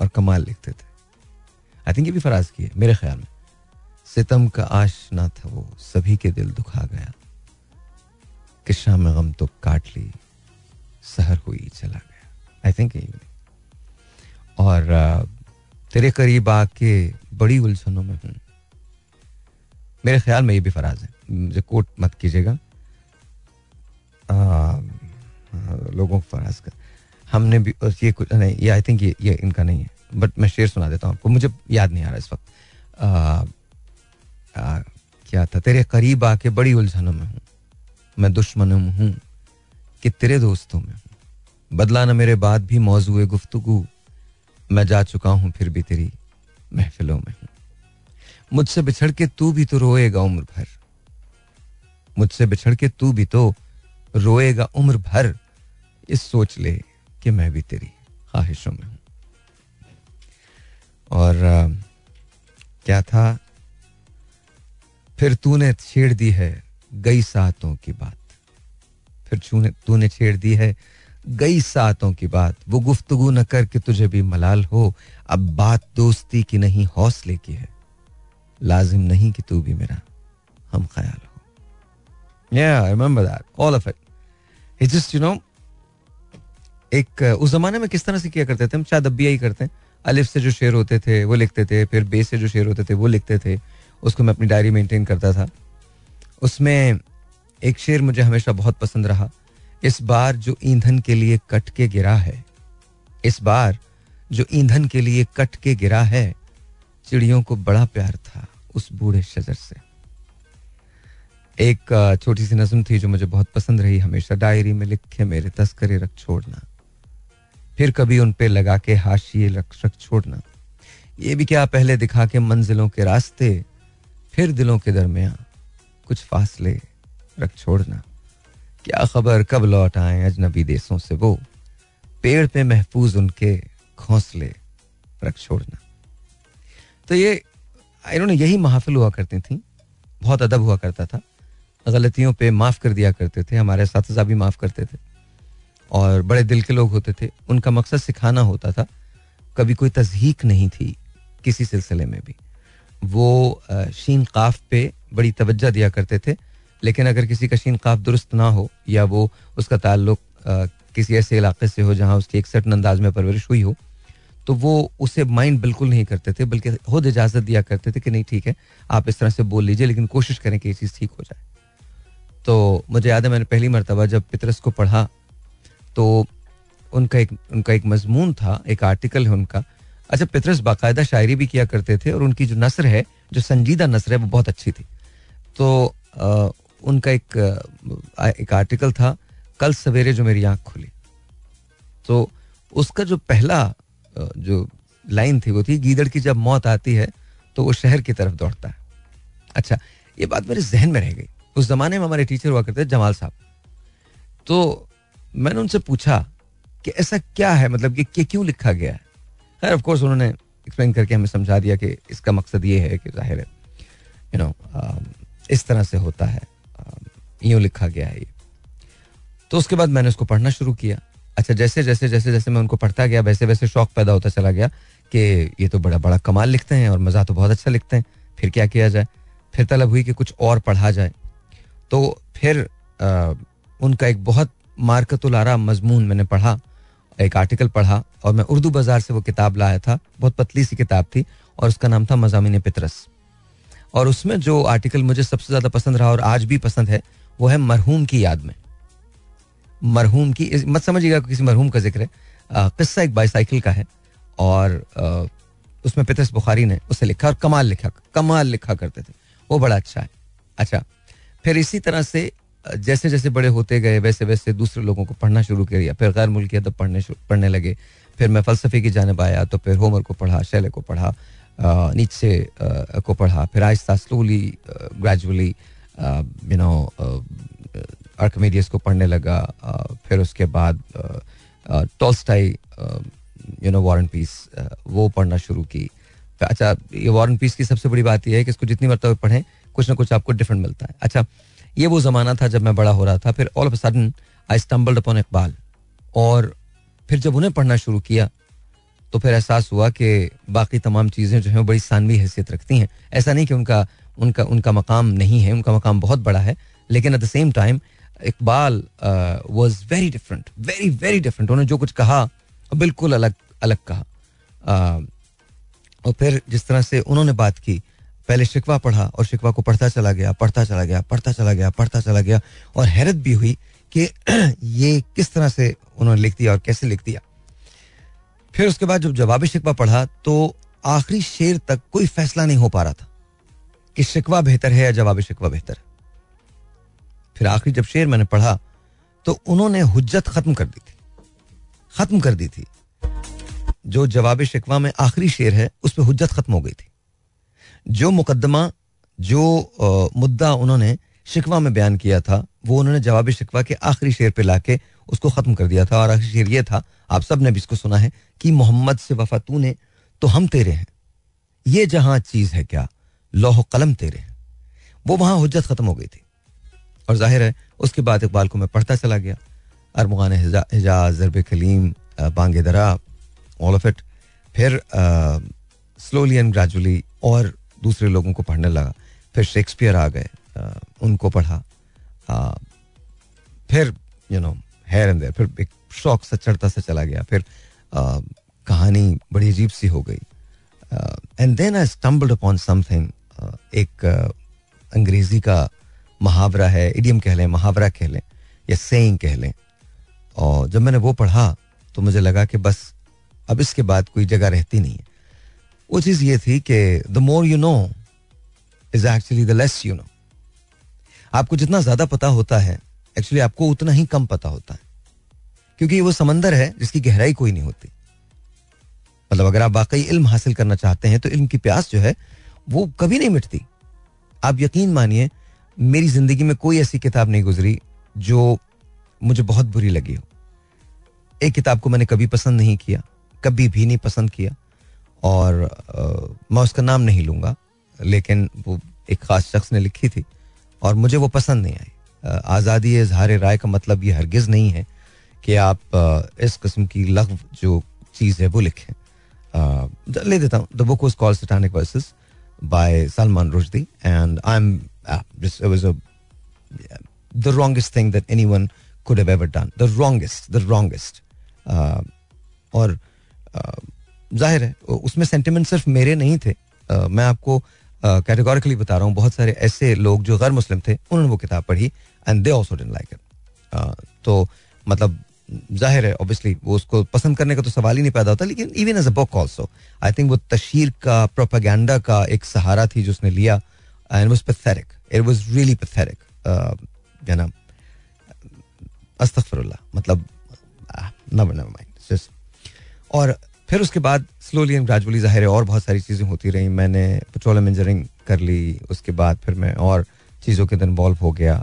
और कमाल लिखते थे। आई थिंक ये भी फराज की है, मेरे ख्याल में। सितम का आशना था वो, सभी के दिल दुखा गया। कि शाम गम तो काट ली, सहर हुई, चला गया। आई थिंक यही और तेरे करीब आके बड़ी उलझनों में हूँ। मेरे ख्याल में ये भी फराज है। मुझे कोट मत कीजिएगा। लोगों को फराज का हमने भी ये कुछ, नहीं, ये आई थिंक ये ये इनका नहीं है। बट मैं शेर सुना देता हूँ आपको। मुझे याद नहीं आ रहा इस वक्त। क्या था? तेरे करीब आके बड़ी उलझनों में हूँ। मैं दुश्मनों में हूँ कि तेरे दोस्तों में हूँ। बदला ना मेरे बाद भी मौजू गुफ्तगु। मैं जा चुका हूँ फिर भी तेरी महफिलों में हूँ। मुझसे बिछड़ के तू भी तो रोएगा उम्र भर। मुझसे बिछड़ के तू भी तो रोएगा उम्र भर। इस सोच ले कि मैं भी तेरी ख्वाहिशों में हूँ। और क्या था? फिर तूने छेड़ दी है गई सातों की बात। फिर तूने छेड़ दी है गई सातों की बात। वो गुफ्तगु न कर के तुझे भी मलाल हो। अब बात दोस्ती की नहीं हौसले की है। लाजिम नहीं कि तू भी मेरा हम ख्याल हो। Yeah, I remember that. All of it. It's just, you एक, उस जमाने में किस तरह से किया करते थे हम? शायद अब भी यही करते हैं। अलिफ से जो शेर होते थे, वो लिखते थे, फिर बे से जो शेर होते थे, वो लिखते थे। उसको मैं अपनी डायरी मेंटेन करता था। उसमें एक शेर मुझे हमेशा बहुत पसंद रहा। इस बार जो ईंधन के लिए कट के गिरा है, इस बार जो ईंधन के लिए कट के गिरा है, चिड़ियों को बड़ा प्यार था उस बूढ़े शजर से। एक, छोटी सी नज्म थी जो मुझे बहुत पसंद रही। हमेशा डायरी में लिखे, मेरे तस्करे रख छोड़ना। फिर कभी उन पे लगा के हाशिए रख रख छोड़ना। ये भी क्या पहले दिखा के मंजिलों के रास्ते, फिर दिलों के दरमियान कुछ फासले रख छोड़ना। क्या खबर कब लौट आए अजनबी देशों से वो? पेड़ पे महफूज उनके घोंसले रख छोड़ना। तो ये, इन्होंने यही महफिल हुआ करती थी। बहुत अदब हुआ करता था। गलतियों पे माफ़ कर दिया करते थे, हमारे साथ भी माफ़ करते थे। और बड़े दिल के लोग होते थे। उनका मकसद सिखाना होता था। कभी कोई तजहीक नहीं थी किसी सिलसिले में भी। वो शीन काफ पे बड़ी तवज्जो दिया करते थे, लेकिन अगर किसी का शीन काफ दुरुस्त ना हो या वो उसका ताल्लुक किसी ऐसे इलाके से हो जहाँ उसकी एक सर्टन अंदाज में परवरिश हुई हो तो वो उसे माइंड बिल्कुल नहीं करते थे, बल्कि खुद इजाज़त दिया करते थे कि नहीं, ठीक है, आप इस तरह से बोल लीजिए, लेकिन कोशिश करें कि ये चीज़ ठीक हो जाए। तो मुझे याद है, मैंने पहली मरतबा जब पितरस को पढ़ा तो उनका एक उनका एक मजमून था एक आर्टिकल है उनका। अच्छा पितरस बाकायदा शायरी भी किया करते थे और उनकी जो नसर है जो संजीदा नसर है वो बहुत अच्छी थी। तो आ, उनका एक एक आर्टिकल था कल सवेरे जो मेरी आँख खुली। तो उसका जो पहला जो लाइन थी वो थी गीदड़ की जब मौत आती है तो वो शहर की तरफ़ दौड़ता है। अच्छा ये बात मेरे जहन में रह गई। उस जमाने में हमारे टीचर हुआ करते थे जमाल साहब। तो मैंने उनसे पूछा कि ऐसा क्या है? मतलब कि क्यों लिखा गया है? खैर ऑफ़ कोर्स उन्होंने एक्सप्लेन करके हमें समझा दिया कि इसका मकसद ये है कि ज़ाहिर है यू नो इस तरह से होता है यूँ लिखा गया है ये। तो उसके बाद मैंने उसको पढ़ना शुरू किया। अच्छा जैसे जैसे जैसे जैसे मैं उनको पढ़ता गया वैसे वैसे शौक पैदा होता चला गया कि ये तो बड़ा बड़ा कमाल लिखते हैं और मज़ा तो बहुत अच्छा लिखते हैं। फिर क्या किया जाए? फिर तलब हुई कि कुछ और पढ़ा जाए। तो फिर आ, उनका एक बहुत मार्कतुल आरा मजमून मैंने पढ़ा, एक आर्टिकल पढ़ा और मैं उर्दू बाज़ार से वो किताब लाया था, बहुत पतली सी किताब थी और उसका नाम था मजामिन पितरस। और उसमें जो आर्टिकल मुझे सबसे ज़्यादा पसंद रहा और आज भी पसंद है, वो है मरहूम की याद में। मरहूम की मत समझिएगा किसी मरहूम का ज़िक्र है। किस्सा एक बाईसाइकिल का है और उसमें पितरस बुखारी ने उसे लिखा और कमाल लिखा कमाल लिखा करते थे। वो बड़ा अच्छा है। अच्छा फिर इसी तरह से जैसे जैसे बड़े होते गए वैसे वैसे दूसरे लोगों को पढ़ना शुरू किया फिर गैर मुल्की अदब पढ़ने पढ़ने लगे। फिर मैं फ़लसफ़े की जानब आया तो फिर होमर को पढ़ा, शैले को पढ़ा नीचे को पढ़ा। फिर आहिस्ता slowly gradually you know Archimedes को पढ़ने लगा फिर उसके बाद Tolstoy you know war and peace वो पढ़ना शुरू की। अच्छा ये वॉरन पीस की सबसे बड़ी बात यह है कि इसको जितनी मरतबा पढ़ें, कुछ ना कुछ आपको डिफरेंट मिलता है। अच्छा ये वो ज़माना था जब मैं बड़ा हो रहा था फिर all of sudden I stumbled upon Iqbal और फिर जब उन्हें पढ़ना शुरू किया तो फिर एहसास हुआ कि बाकी तमाम चीज़ें जो हैं बड़ी सानवी हैसियत रखती हैं। ऐसा नहीं कि उनका उनका उनका मकाम नहीं है उनका मकाम बहुत बड़ा है लेकिन at the same time Iqbal was very different very very different उन्होंने जो कुछ कहा बिल्कुल अलग अलग कहा। Uh, और फिर जिस तरह से उन्होंने बात की पहले शिकवा पढ़ा और शिकवा को पढ़ता चला गया, पढ़ता चला गया, पढ़ता चला गया, पढ़ता चला गया और हैरत भी हुई कि ये किस तरह से उन्होंने लिख दिया और कैसे लिख दिया। फिर उसके बाद जब जवाबी शिकवा पढ़ा तो आखिरी शेर तक कोई फैसला नहीं हो पा रहा था कि शिकवा बेहतर है या जवाबी शिकवा बेहतर। फिर आखिरी जब शेर मैंने पढ़ा तो उन्होंने हुज्जत खत्म कर दी थी, खत्म कर दी थी। जो जवाब शिकवा में आखिरी शेर है, उस पर हुज्जत खत्म हो गई थी। जो मुकदमा जो मुद्दा उन्होंने शिकवा में बयान किया था, वो उन्होंने जवाब शिकवा के आखिरी शेर पे लाके उसको खत्म कर दिया था। और आखिरी शेर ये था, आप सबने भी इसको सुना है कि मोहम्मद से वफा तू ने तो हम तेरे हैं। ये जहाँ चीज़ है क्या? लोह कलम तेरे हैं। वो वहाँ हुज्जत खत्म हो गई थी। और ज़ाहिर है, उसके बाद इकबाल को मैं पढ़ता चला गया। Armughan Hijaz, Zarb Kalim Bange Dara all of it फिर स्लोली एंड ग्रेजुअली और दूसरे लोगों को पढ़ने लगा। फिर शेक्सपियर आ गए उनको पढ़ा। फिर you know here and there फिर एक शौक से चढ़ता से चला गया। फिर कहानी बड़ी अजीब सी हो गई। And then I stumbled upon something एक अंग्रेज़ी का मुहावरा है इडियम कह लें, मुहावरा कह लें, या सेइंग कह लें। और जब मैंने वो पढ़ा तो मुझे लगा कि बस, अब इसके बाद कोई जगह रहती नहीं है। वो चीज़ ये थी कि the more you know is actually the less you know आपको जितना ज़्यादा पता होता है एक्चुअली आपको उतना ही कम पता होता है। क्योंकि वो समंदर है जिसकी गहराई कोई नहीं होती। मतलब अगर आप वाकई इल्म हासिल करना चाहते हैं तो इल्म की प्यास जो है, वो कभी नहीं मिटती। आप यकीन मानिए, मेरी ज़िंदगी में कोई ऐसी किताब नहीं गुजरी जो मुझे बहुत बुरी लगी हो। एक किताब को मैंने कभी पसंद नहीं किया, कभी भी नहीं पसंद किया। और आ, मैं उसका नाम नहीं लूँगा लेकिन वो एक ख़ास शख्स ने लिखी थी और मुझे वो पसंद नहीं आई। आज़ादी इजहार राय का मतलब ये हरगिज़ नहीं है कि आप आ, इस किस्म की लघ जो चीज़ है वो लिखें। ले देता हूँ। The book was call Satanic Verses by Salman Rushdie and I am was the wrongest thing that anyone could have ever done the wrongest the wrongest और ज़ाहिर है उसमें सेंटिमेंट सिर्फ़ मेरे नहीं थे। आ, मैं आपको कैटेगोरिकली बता रहा हूँ बहुत सारे ऐसे लोग जो गैर मुस्लिम थे उन्होंने वो किताब पढ़ी and they also didn't like it तो मतलब ज़ाहिर है ऑब्वियसली वो उसको पसंद करने का तो सवाल ही नहीं पैदा होता लेकिन even as a book also I think वो तशीर का प्रोपागेंडा का एक सहारा थी जो उसने लिया and was pathetic it was really pathetic या ना अस्तगफिरुल्लाह मतलब नेवर नेवर माइंड और फिर उसके बाद स्लोली एंड ग्रेजुअली ज़ाहिर और बहुत सारी चीज़ें होती रहीं। मैंने पेट्रोलियम इंजीनियरिंग कर ली, उसके बाद फिर मैं और चीज़ों के अंदर इन्वॉल्व हो गया।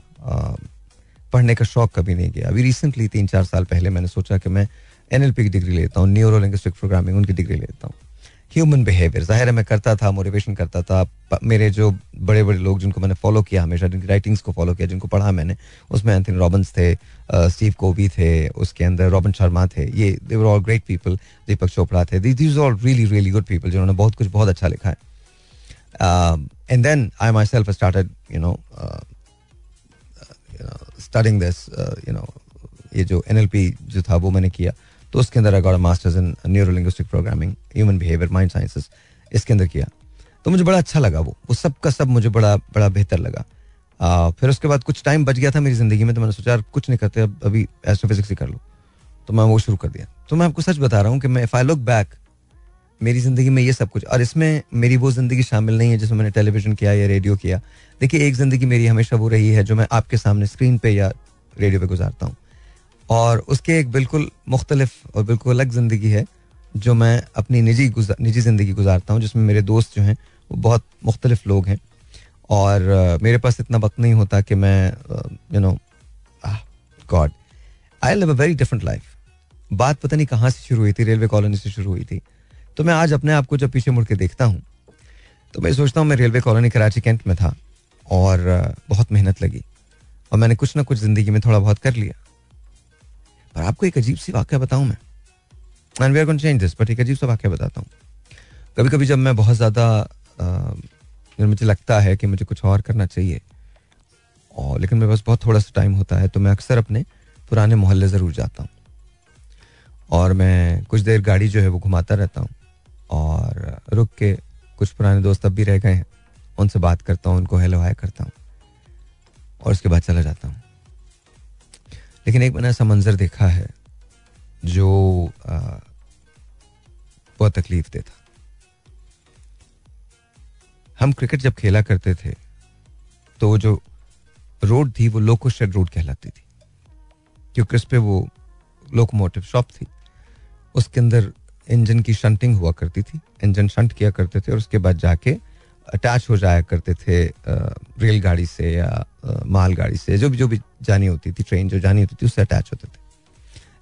पढ़ने का शौक कभी नहीं गया। अभी रिसेंटली तीन चार साल पहले मैंने सोचा कि मैं NLP की डिग्री लेता हूँ न्यूरो लिंग्विस्टिक प्रोग्रामिंग उनकी डिग्री लेता हूँ। ह्यूमन बिहेवियर ज़ाहिर है मैं करता था मोटिवेशन करता था। मेरे जो बड़े बड़े लोग जिनको मैंने फॉलो किया हमेशा, जिनकी राइटिंग्स को फॉलो किया, जिनको पढ़ा मैंने, उसमें एंथनी रॉबिन्स थे स्टीव कोबी थे, उसके अंदर रॉबिन शर्मा थे। ये they were all great people Deepak Chopra थे। These all really really good people जिन्होंने बहुत कुछ बहुत अच्छा लिखा है। And then I myself started you know starting this you know ये जो एन जो था वो मैंने किया। तो उसके अंदर अगर masters in neuro linguistic programming human behaviour mind sciences इसके अंदर किया। तो मुझे बड़ा अच्छा लगा वो। वो सब का सब मुझे बड़ा बड़ा बेहतर लगा। आ, फिर उसके बाद कुछ टाइम बच गया था मेरी ज़िंदगी में तो मैंने सोचा कुछ नहीं करते अब अभी एस्ट्रोफिजिक्स ही कर लो। तो मैं वो शुरू कर दिया। तो मैं आपको सच बता रहा हूँ कि मैं इफ़ आई लुक बैक मेरी ज़िंदगी में ये सब कुछ और इसमें मेरी वो ज़िंदगी शामिल नहीं है जिसमें मैंने टेलीविज़न किया या रेडियो किया। देखिए एक ज़िंदगी मेरी हमेशा वो रही है जो मैं आपके सामने स्क्रीन पे या रेडियो पे गुजारता हूँ। और उसके एक बिल्कुल मुख्तलिफ़ और बिल्कुल अलग ज़िंदगी है। जो मैं अपनी निजी निजी ज़िंदगी गुजारता हूँ, जिसमें मेरे दोस्त जो हैं, वो बहुत मुख्तलिफ़ लोग हैं। और मेरे पास इतना वक्त नहीं होता कि मैं you know God I live a very different life बात पता नहीं कहाँ से शुरू हुई थी, रेलवे कॉलोनी से शुरू हुई थी। तो मैं आज अपने आप को जब पीछे मुड़ के देखता हूँ तो मैं सोचता हूँ मैं रेलवे कॉलोनी कराची कैंट में था और बहुत मेहनत लगी। और मैंने कुछ ना कुछ ज़िंदगी में थोड़ा बहुत कर लिया। पर आपको एक अजीब सी वाक्य बताऊँ मैं? And we are change this but एक अजीब सा वाक्य बताता हूँ। कभी कभी जब मैं बहुत ज़्यादा मुझे लगता है कि मुझे कुछ और करना चाहिए, और लेकिन मेरे पास बहुत थोड़ा सा टाइम होता है तो मैं अक्सर अपने पुराने मोहल्ले ज़रूर जाता हूँ। और मैं कुछ देर गाड़ी जो है वो घुमाता रहता हूँ, और रुक के कुछ पुराने दोस्त अब भी रह गए हैं, उनसे बात करता हूँ, उनको हेलो हाय करता हूँ, और उसके बाद चला जाता हूँ। लेकिन एक मैंने ऐसा मंजर देखा है, जो बहुत तकलीफ़ देता। हम क्रिकेट जब खेला करते थे तो जो रोड थी, वो लोको शेड रोड कहलाती थी, क्योंकि उस पर वो लोकोमोटिव शॉप थी। उसके अंदर इंजन की शंटिंग हुआ करती थी, इंजन शंट किया करते थे, और उसके बाद जाके अटैच हो जाया करते थे रेलगाड़ी से या मालगाड़ी से, जो भी जो भी जानी होती थी, ट्रेन जो जानी होती थी, उससे अटैच होते थे।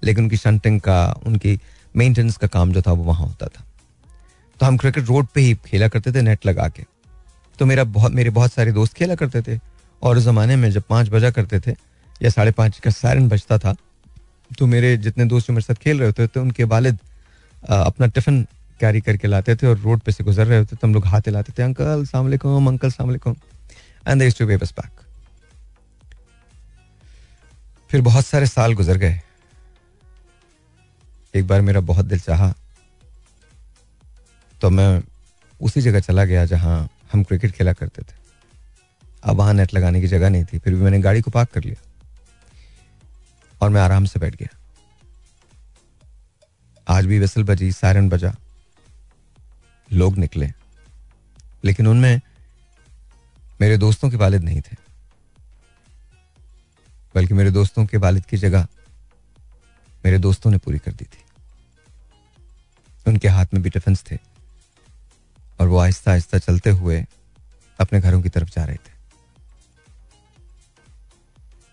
लेकिन उनकी शंटिंग का, उनकी मेंटेनेंस का काम जो था वो वहाँ होता था। तो हम क्रिकेट रोड पे ही खेला करते थे नेट लगा के। तो मेरा बहुत, मेरे बहुत सारे दोस्त खेला करते थे और उस ज़माने में जब पाँच बजा करते थे या साढ़े पाँच का सारन बजता था तो मेरे जितने दोस्त जो मेरे साथ खेल रहे होते थे, उनके वालिद अपना टिफ़िन कैरी करके लाते थे और रोड पे से गुजर रहे होते तो हम लोग हाथ लाते थे, अंकल सलामकुम अंकल सलामकुम एंड टू बैक फिर बहुत सारे साल गुजर गए। एक बार मेरा बहुत दिल चाहा तो मैं उसी जगह चला गया जहाँ हम क्रिकेट खेला करते थे। अब वहाँ नेट लगाने की जगह नहीं थी, फिर भी मैंने गाड़ी को पार्क कर लिया और मैं आराम से बैठ गया। आज भी विसल बजी, सायरन बजा, लोग निकले, लेकिन उनमें मेरे दोस्तों के वालिद नहीं थे, बल्कि मेरे दोस्तों के वालिद की जगह मेरे दोस्तों ने पूरी कर दी थी। उनके हाथ में भी टिफ़िन थे और वो आहिस्ता आहिस्ता चलते हुए अपने घरों की तरफ़ जा रहे थे।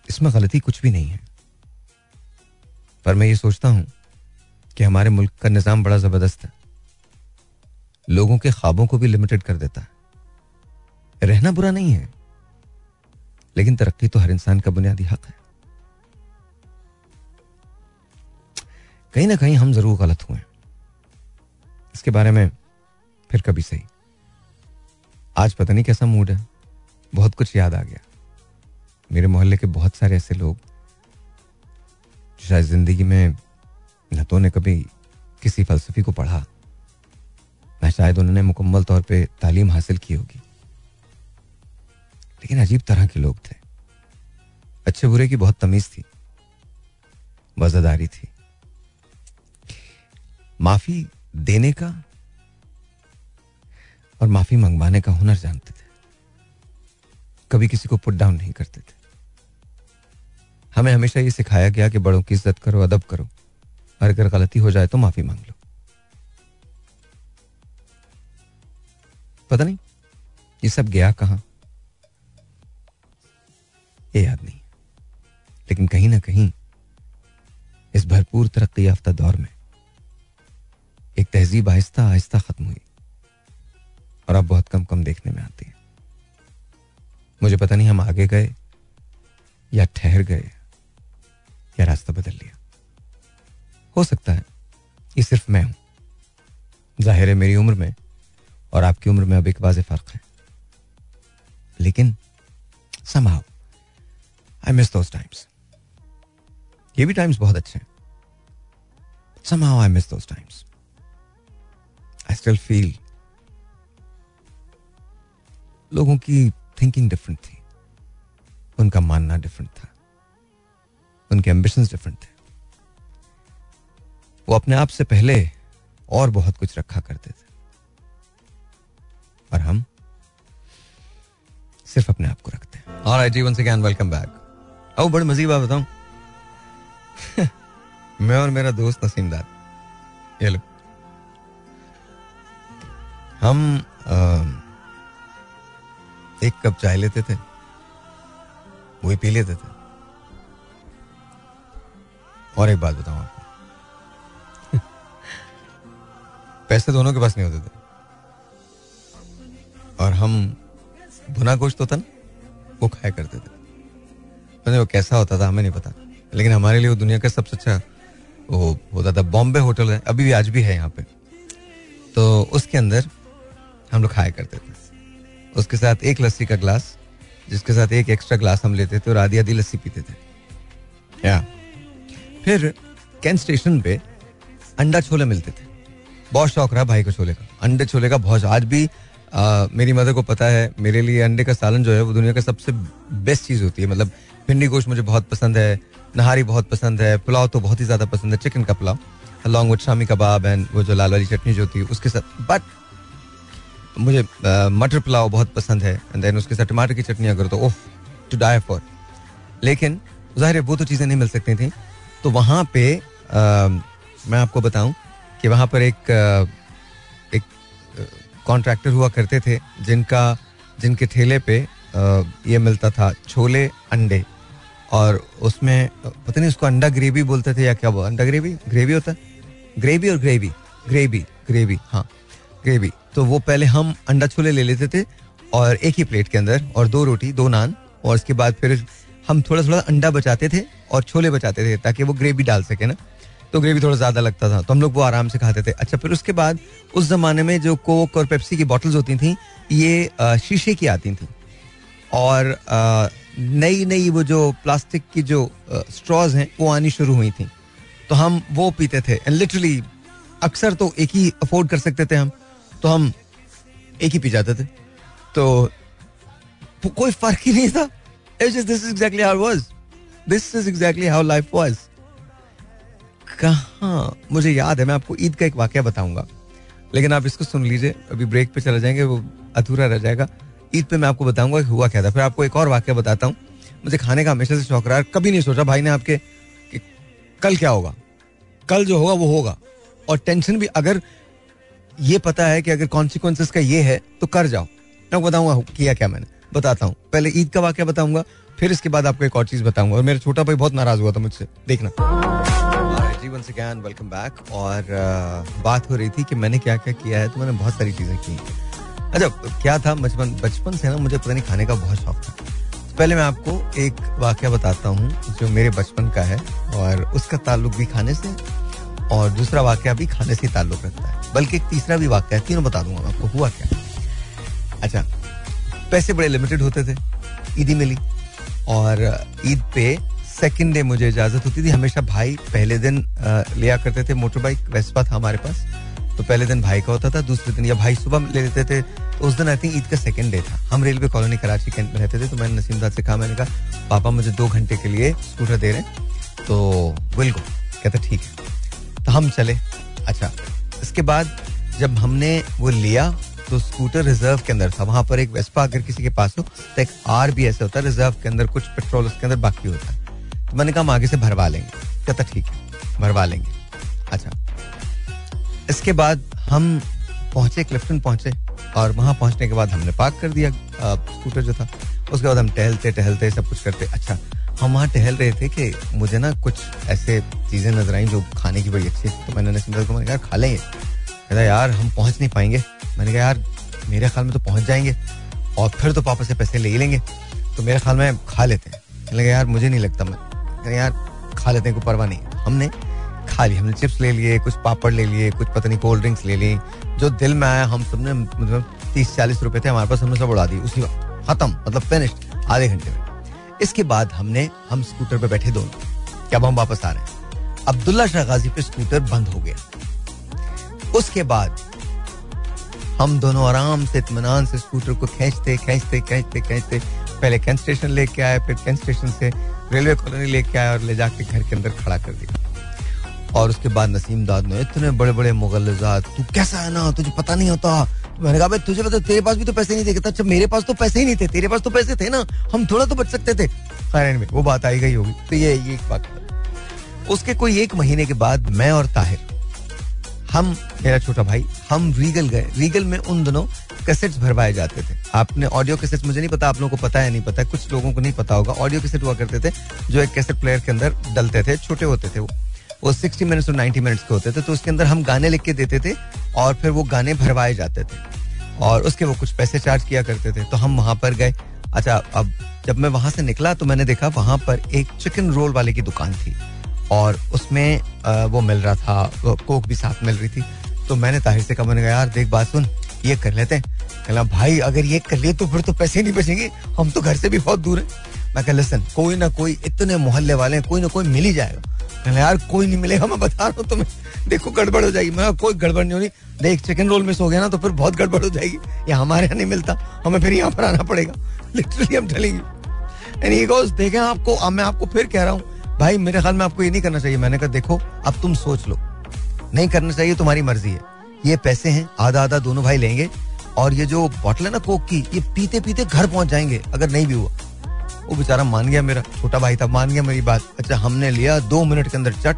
इसमें गलती कुछ भी नहीं है। पर मैं ये सोचता हूँ कि हमारे मुल्क का निज़ाम बड़ा ज़बरदस्त है। लोगों के ख्वाबों को भी लिमिटेड कर देता है। रहना बुरा नहीं है। लेकिन तरक्की तो हर इंसान का बुनियादी हक है। कहीं ना कहीं हम ज़रूर गलत हुए इसके बारे में फिर कभी सही। आज पता नहीं कैसा मूड है। बहुत कुछ याद आ गया। मेरे मोहल्ले के बहुत सारे ऐसे लोग शायद ज़िंदगी में न तो ने कभी किसी फलसफी को पढ़ा, न शायद उन्होंने मुकम्मल तौर पे तालीम हासिल की होगी। लेकिन अजीब तरह के लोग थे। अच्छे बुरे की बहुत तमीज थी। वजादारी थी। माफ़ी देने का और माफ़ी मंगवाने का हुनर जानते थे। कभी किसी को पुट डाउन नहीं करते थे। हमें हमेशा ये सिखाया गया कि बड़ों की इज़्ज़त करो, अदब करो। और अगर गलती हो जाए तो माफ़ी मांग लो। पता नहीं, ये सब गया कहाँ? ये याद नहीं। लेकिन कहीं ना कहीं इस भरपूर तरक्की याफ्ता दौर में एक तहजीब आहिस्ता आहिस्ता खत्म हुई और अब बहुत कम कम देखने में आती है। मुझे पता नहीं हम आगे गए या ठहर गए या रास्ता बदल लिया। हो सकता है ये सिर्फ़ मैं हूँ। ज़ाहिर है मेरी उम्र में और आपकी उम्र में अब एक वाज फ़र्क है। लेकिन somehow I miss those times ये भी टाइम्स बहुत अच्छे हैं। Somehow I miss those times I still feel लोगों की थिंकिंग डिफरेंट थी। उनका मानना डिफरेंट था। उनके एम्बिशंस डिफरेंट थे। वो अपने आप से पहले और बहुत कुछ रखा करते थे। और हम सिर्फ़ अपने आप को रखते हैं। और वेलकम बैक आओ, बड़ी मजीब बात बताऊँ। मैं और मेरा दोस्त नसीमदार। ये लो। हम एक कप चाय लेते थे, वही पी लेते थे। और एक बात बताऊँ आपको। पैसे दोनों के पास नहीं होते थे। और हम, भुना गोश्त होता ना, वो खाया करते थे। मैंने वो कैसा होता था, हमें नहीं पता। लेकिन हमारे लिए वो दुनिया का सबसे अच्छा वो होता था बॉम्बे होटल है, अभी भी आज भी है यहाँ पे। तो उसके अंदर हम लोग खाया करते थे। उसके साथ एक लस्सी का ग्लास जिसके साथ एक एक्स्ट्रा ग्लास हम लेते थे और आधी आधी लस्सी पीते थे। या फिर कैंट स्टेशन पे अंडा छोले मिलते थे। बहुत शौक रहा भाई को छोले का। अंडे छोले का बहुत आज भी आ, मेरी मदर को पता है मेरे लिए अंडे का सालन जो है वो दुनिया का सबसे बेस्ट चीज़ होती है। मतलब भिंडी गोश्त मुझे बहुत पसंद है नहारी बहुत पसंद है पुलाव तो बहुत ही ज़्यादा पसंद है चिकन का pulao along with shami kebab and वो जो लाल वाली चटनी जो होती है उसके साथ बट मुझे मटर पुलाव बहुत पसंद है देन उसके साथ टमाटर की चटनी अगर तो ओह टू डाई फॉर लेकिन ज़ाहिर है वो तो चीज़ें नहीं मिल सकती थी। तो वहाँ पे आ, मैं आपको बताऊँ कि वहाँ पर एक एक कॉन्ट्रैक्टर हुआ करते थे जिनका जिनके ठेले पे आ, ये मिलता था छोले अंडे। और उसमें पता नहीं उसको अंडा ग्रेवी बोलते थे या क्या वो अंडा ग्रेवी? ग्रेवी होता? ग्रेवी और ग्रेवी ग्रेवी ग्रेवी हाँ। ग्रेवी। तो वो पहले हम अंडा छोले ले लेते थे और एक ही प्लेट के अंदर, और दो रोटी, दो नान, और उसके बाद फिर हम थोड़ा थोड़ा अंडा बचाते थे और छोले बचाते थे ताकि वो ग्रेवी डाल सके ना। तो ग्रेवी थोड़ा ज़्यादा लगता था तो हम लोग वो आराम से खाते थे। अच्छा फिर उसके बाद उस ज़माने में जो कोक और पेप्सी की बॉटल्स होती थी, ये शीशे की आती थी। और नई नई वो जो प्लास्टिक की जो स्ट्रॉज हैं, वो आनी शुरू हुई थी। तो हम वो पीते थे एंड लिटरली अक्सर तो एक ही अफोर्ड कर सकते थे हम। तो हम एक ही पी जाते थे। तो कोई फ़र्क ही नहीं था। This is exactly how was this is exactly how life was कहा? मुझे याद है, मैं आपको ईद का एक वाक्य बताऊँगा। लेकिन आप इसको सुन लीजिए, अभी ब्रेक पे चला जाएँगे, वो अधूरा रह जाएगा। ईद पे मैं आपको बताऊँगा कि हुआ क्या था। फिर आपको एक और वाक्य बताता हूँ। मुझे खाने का हमेशा से शौक रहा कभी नहीं सोचा भाई ने आपके कि कल क्या होगा? कल जो होगा, वो होगा। और टेंशन भी अगर ये पता है कि अगर कॉन्सिक्वेंसेस का ये है तो कर जाओ। मैं बताऊँगा किया क्या मैंने। बताता हूँ। पहले ईद का वाक्य बताऊँगा, फिर इसके बाद आपको एक और चीज़ बताऊँगा। और मेरा छोटा भाई बहुत नाराज़ हुआ था मुझसे। देखना। वेलकम बैक और बात हो रही थी कि मैंने क्या क्या किया है तो मैंने बहुत सारी चीज़ें की। अच्छा क्या था? बचपन बचपन से ना मुझे पता नहीं खाने का बहुत शौक था। पहले मैं आपको एक वाक्य बताता हूँ, जो मेरे बचपन का है, और उसका ताल्लुक भी खाने से और दूसरा वाक्य भी खाने से ताल्लुक रखता है। बल्कि एक तीसरा भी वाक्य है, तीनों बता दूँगा आपको, हुआ क्या? अच्छा पैसे बड़े लिमिटेड होते थे, ईदी मिली। और, ईद पे सेकंड डे मुझे इजाज़त होती थी, हमेशा भाई पहले दिन लिया करते थे मोटर बाइक वेस्पा था हमारे पास। तो पहले दिन भाई का होता था, दूसरे दिन या भाई सुबह ले लेते थे तो उस दिन आई थिंक ईद का सेकेंड डे था। हम रेलवे कॉलोनी कराची कैंट में रहते थे तो मैंने नसीम दाद से कहा, मैंने कहा, पापा मुझे दो घंटे के लिए स्कूटर दे रहे हैं तो विल गो कहते, ठीक है. तो हम चले। अच्छा इसके बाद जब हमने वो लिया तो स्कूटर रिज़र्व के अंदर था। वहाँ पर एक वेस्पा अगर किसी के पास हो तो एक आर भी ऐसे होता है, रिज़र्व के अंदर कुछ पेट्रोल उसके अंदर बाकी होता है। तो मैंने कहा हम आगे से भरवा लेंगे। कहता, ठीक है, भरवा लेंगे। अच्छा इसके बाद हम पहुँचे, क्लिफ्टन पहुँचे, और वहाँ पहुँचने के बाद हमने पार्क कर दिया स्कूटर जो था। उसके बाद हम टहलते टहलते सब कुछ करते। अच्छा हम वहाँ टहल रहे थे कि मुझे ना कुछ ऐसे चीज़ें नज़र आई जो खाने की बड़ी अच्छी थी। तो मैंने नसीम को मैंने कहा, खा लेंगे। कहता, यार, हम पहुँच नहीं पाएँगे। मैंने कहा, यार, मेरे ख्याल में तो पहुँच जाएँगे और फिर तो पापा से पैसे ले ही लेंगे तो मेरे ख्याल में खा लेते हैं। कहने लगा, यार, मुझे नहीं लगता। मैं यार, खा लेते हैं, कोई परवाह नहीं। हमने खा ली, हमने चिप्स ले लिए, कुछ पापड़ ले लिए, कुछ पता नहीं कोल्ड ड्रिंक्स ले ली, जो दिल में आया, हम सबने मतलब तीस चालीस रुपए थे, हमारे पास हमने सब उड़ा दी उसी वक्त खत्म मतलब फिनिश्ड आधे घंटे में। इसके बाद हमने, हम स्कूटर पे बैठे दोनों। जब हम वापस आ रहे हैं? अब्दुल्ला शाह गाजी पे स्कूटर बंद हो गया। उसके बाद हम दोनों आराम से इतमान से स्कूटर को खींचते खींचते खींचते खींचते, पहले कैंट स्टेशन लेके आए, फिर कैंट स्टेशन से रेलवे कॉलोनी लेके आए और ले जाके घर के अंदर खड़ा कर दिया। और उसके बाद नसीम दाद ने इतने बड़े बड़े मुगलजात तू कैसा है ना? तुझे पता नहीं होता। मैंने कहा, भाई, तुझे पता तेरे पास भी तो पैसे नहीं थे। कहता अच्छा मेरे पास तो पैसे ही नहीं थे, तेरे पास तो पैसे थे ना, हम थोड़ा तो बच सकते थे। खैर में वो बात आई, गई होगी। तो ये ये एक बात उसके कोई एक महीने के बाद मैं और ताहिर, हम, मेरा छोटा भाई, हम रीगल गए। रीगल में उन दोनों कैसेट्स भरवाए जाते थे। आपने ऑडियो कैसेट्स, मुझे नहीं पता, आप लोगों को पता है, नहीं पता कुछ लोगों को नहीं पता होगा। ऑडियो कैसेट हुआ करते थे, जो एक कैसेट प्लेयर के अंदर डलते थे, छोटे होते थे वो। वो सिक्सटी मिनट्स और नाइन्टी मिनट्स के होते थे तो उसके अंदर हम गाने लिख के देते थे और फिर वो गाने भरवाए जाते थे। और उसके वो कुछ पैसे चार्ज किया करते थे तो हम वहाँ पर गए। अच्छा अब जब मैं वहाँ से निकला तो मैंने देखा वहाँ पर एक चिकन रोल वाले की दुकान थी और उसमें वो मिल रहा था कोक भी साथ मिल रही थी। तो मैंने ताहिर से कहा, मैंने कहा, यार, देख बात सुन, ये कर लेते हैं। कहला, भाई, अगर ये कर लिए तो फिर तो पैसे नहीं बचेंगे, हम तो घर से भी बहुत दूर है। मैं कह लिसन कोई ना कोई इतने मोहल्ले वाले कोई ना कोई मिल ही जाएगा। यार, कोई नहीं मिलेगा, मैं बता रहा हूँ तुम्हें। देखो, गड़बड़ हो जाएगी। मैं कोई गड़बड़ नहीं होनी देख चिकन रोल मिस हो गया ना तो फिर बहुत गड़बड़ हो जाएगी। ये हमारे यहाँ नहीं मिलता। हमें फिर यहाँ पर आना पड़ेगा। लिटरली हम चलेंगे। एंड देखें आपको, अब मैं आपको फिर कह रहा हूँ, भाई, मेरे ख्याल में आपको ये नहीं करना चाहिए। मैंने कहा, देखो, अब तुम सोच लो। नहीं करना चाहिए, तुम्हारी मर्ज़ी है। ये पैसे हैं आधा आधा दोनों भाई लेंगे और ये जो बॉटल है ना कोक की, ये पीते पीते घर पहुँच जाएँगे, अगर नहीं भी हुआ। वो बेचारा मान गया मेरा, छोटा भाई था, मान गया मेरी बात। अच्छा हमने लिया दो मिनट के अंदर चट,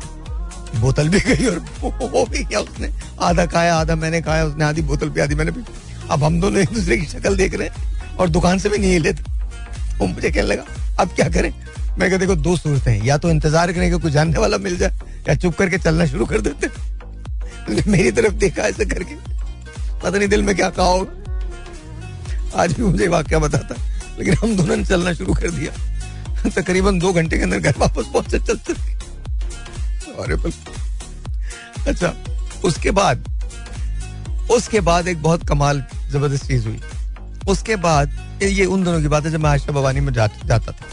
बोतल भी गई और वो भी किया उसने। आधा खाया, आधा मैंने खाया, उसने आधी बोतल भी आधी मैंने भी अब हम दोनों एक दूसरे की शक्ल देख रहे हैं और दुकान से भी नहीं लेते। वो मुझे कहने लगा, अब क्या करें? मैं कहते देखो, दो सूरतें हैं। या तो इंतज़ार करें कि कोई जानने वाला मिल जाए, या चुप करके चलना शुरू कर देते। मेरी तरफ़ देखा ऐसे करके। पता नहीं दिल में क्या कहा होगा। आज भी मुझे वाक्य बताता लेकिन हम दोनों ने चलना शुरू कर दिया। तकरीबन दो घंटे के अंदर घर वापस पहुँचे चलते अच्छा उसके बाद उसके बाद एक बहुत कमाल ज़बरदस्त चीज़ हुई। उसके बाद ये उन दोनों की बात है जब मैं आशा भवानी में जा, जाता था।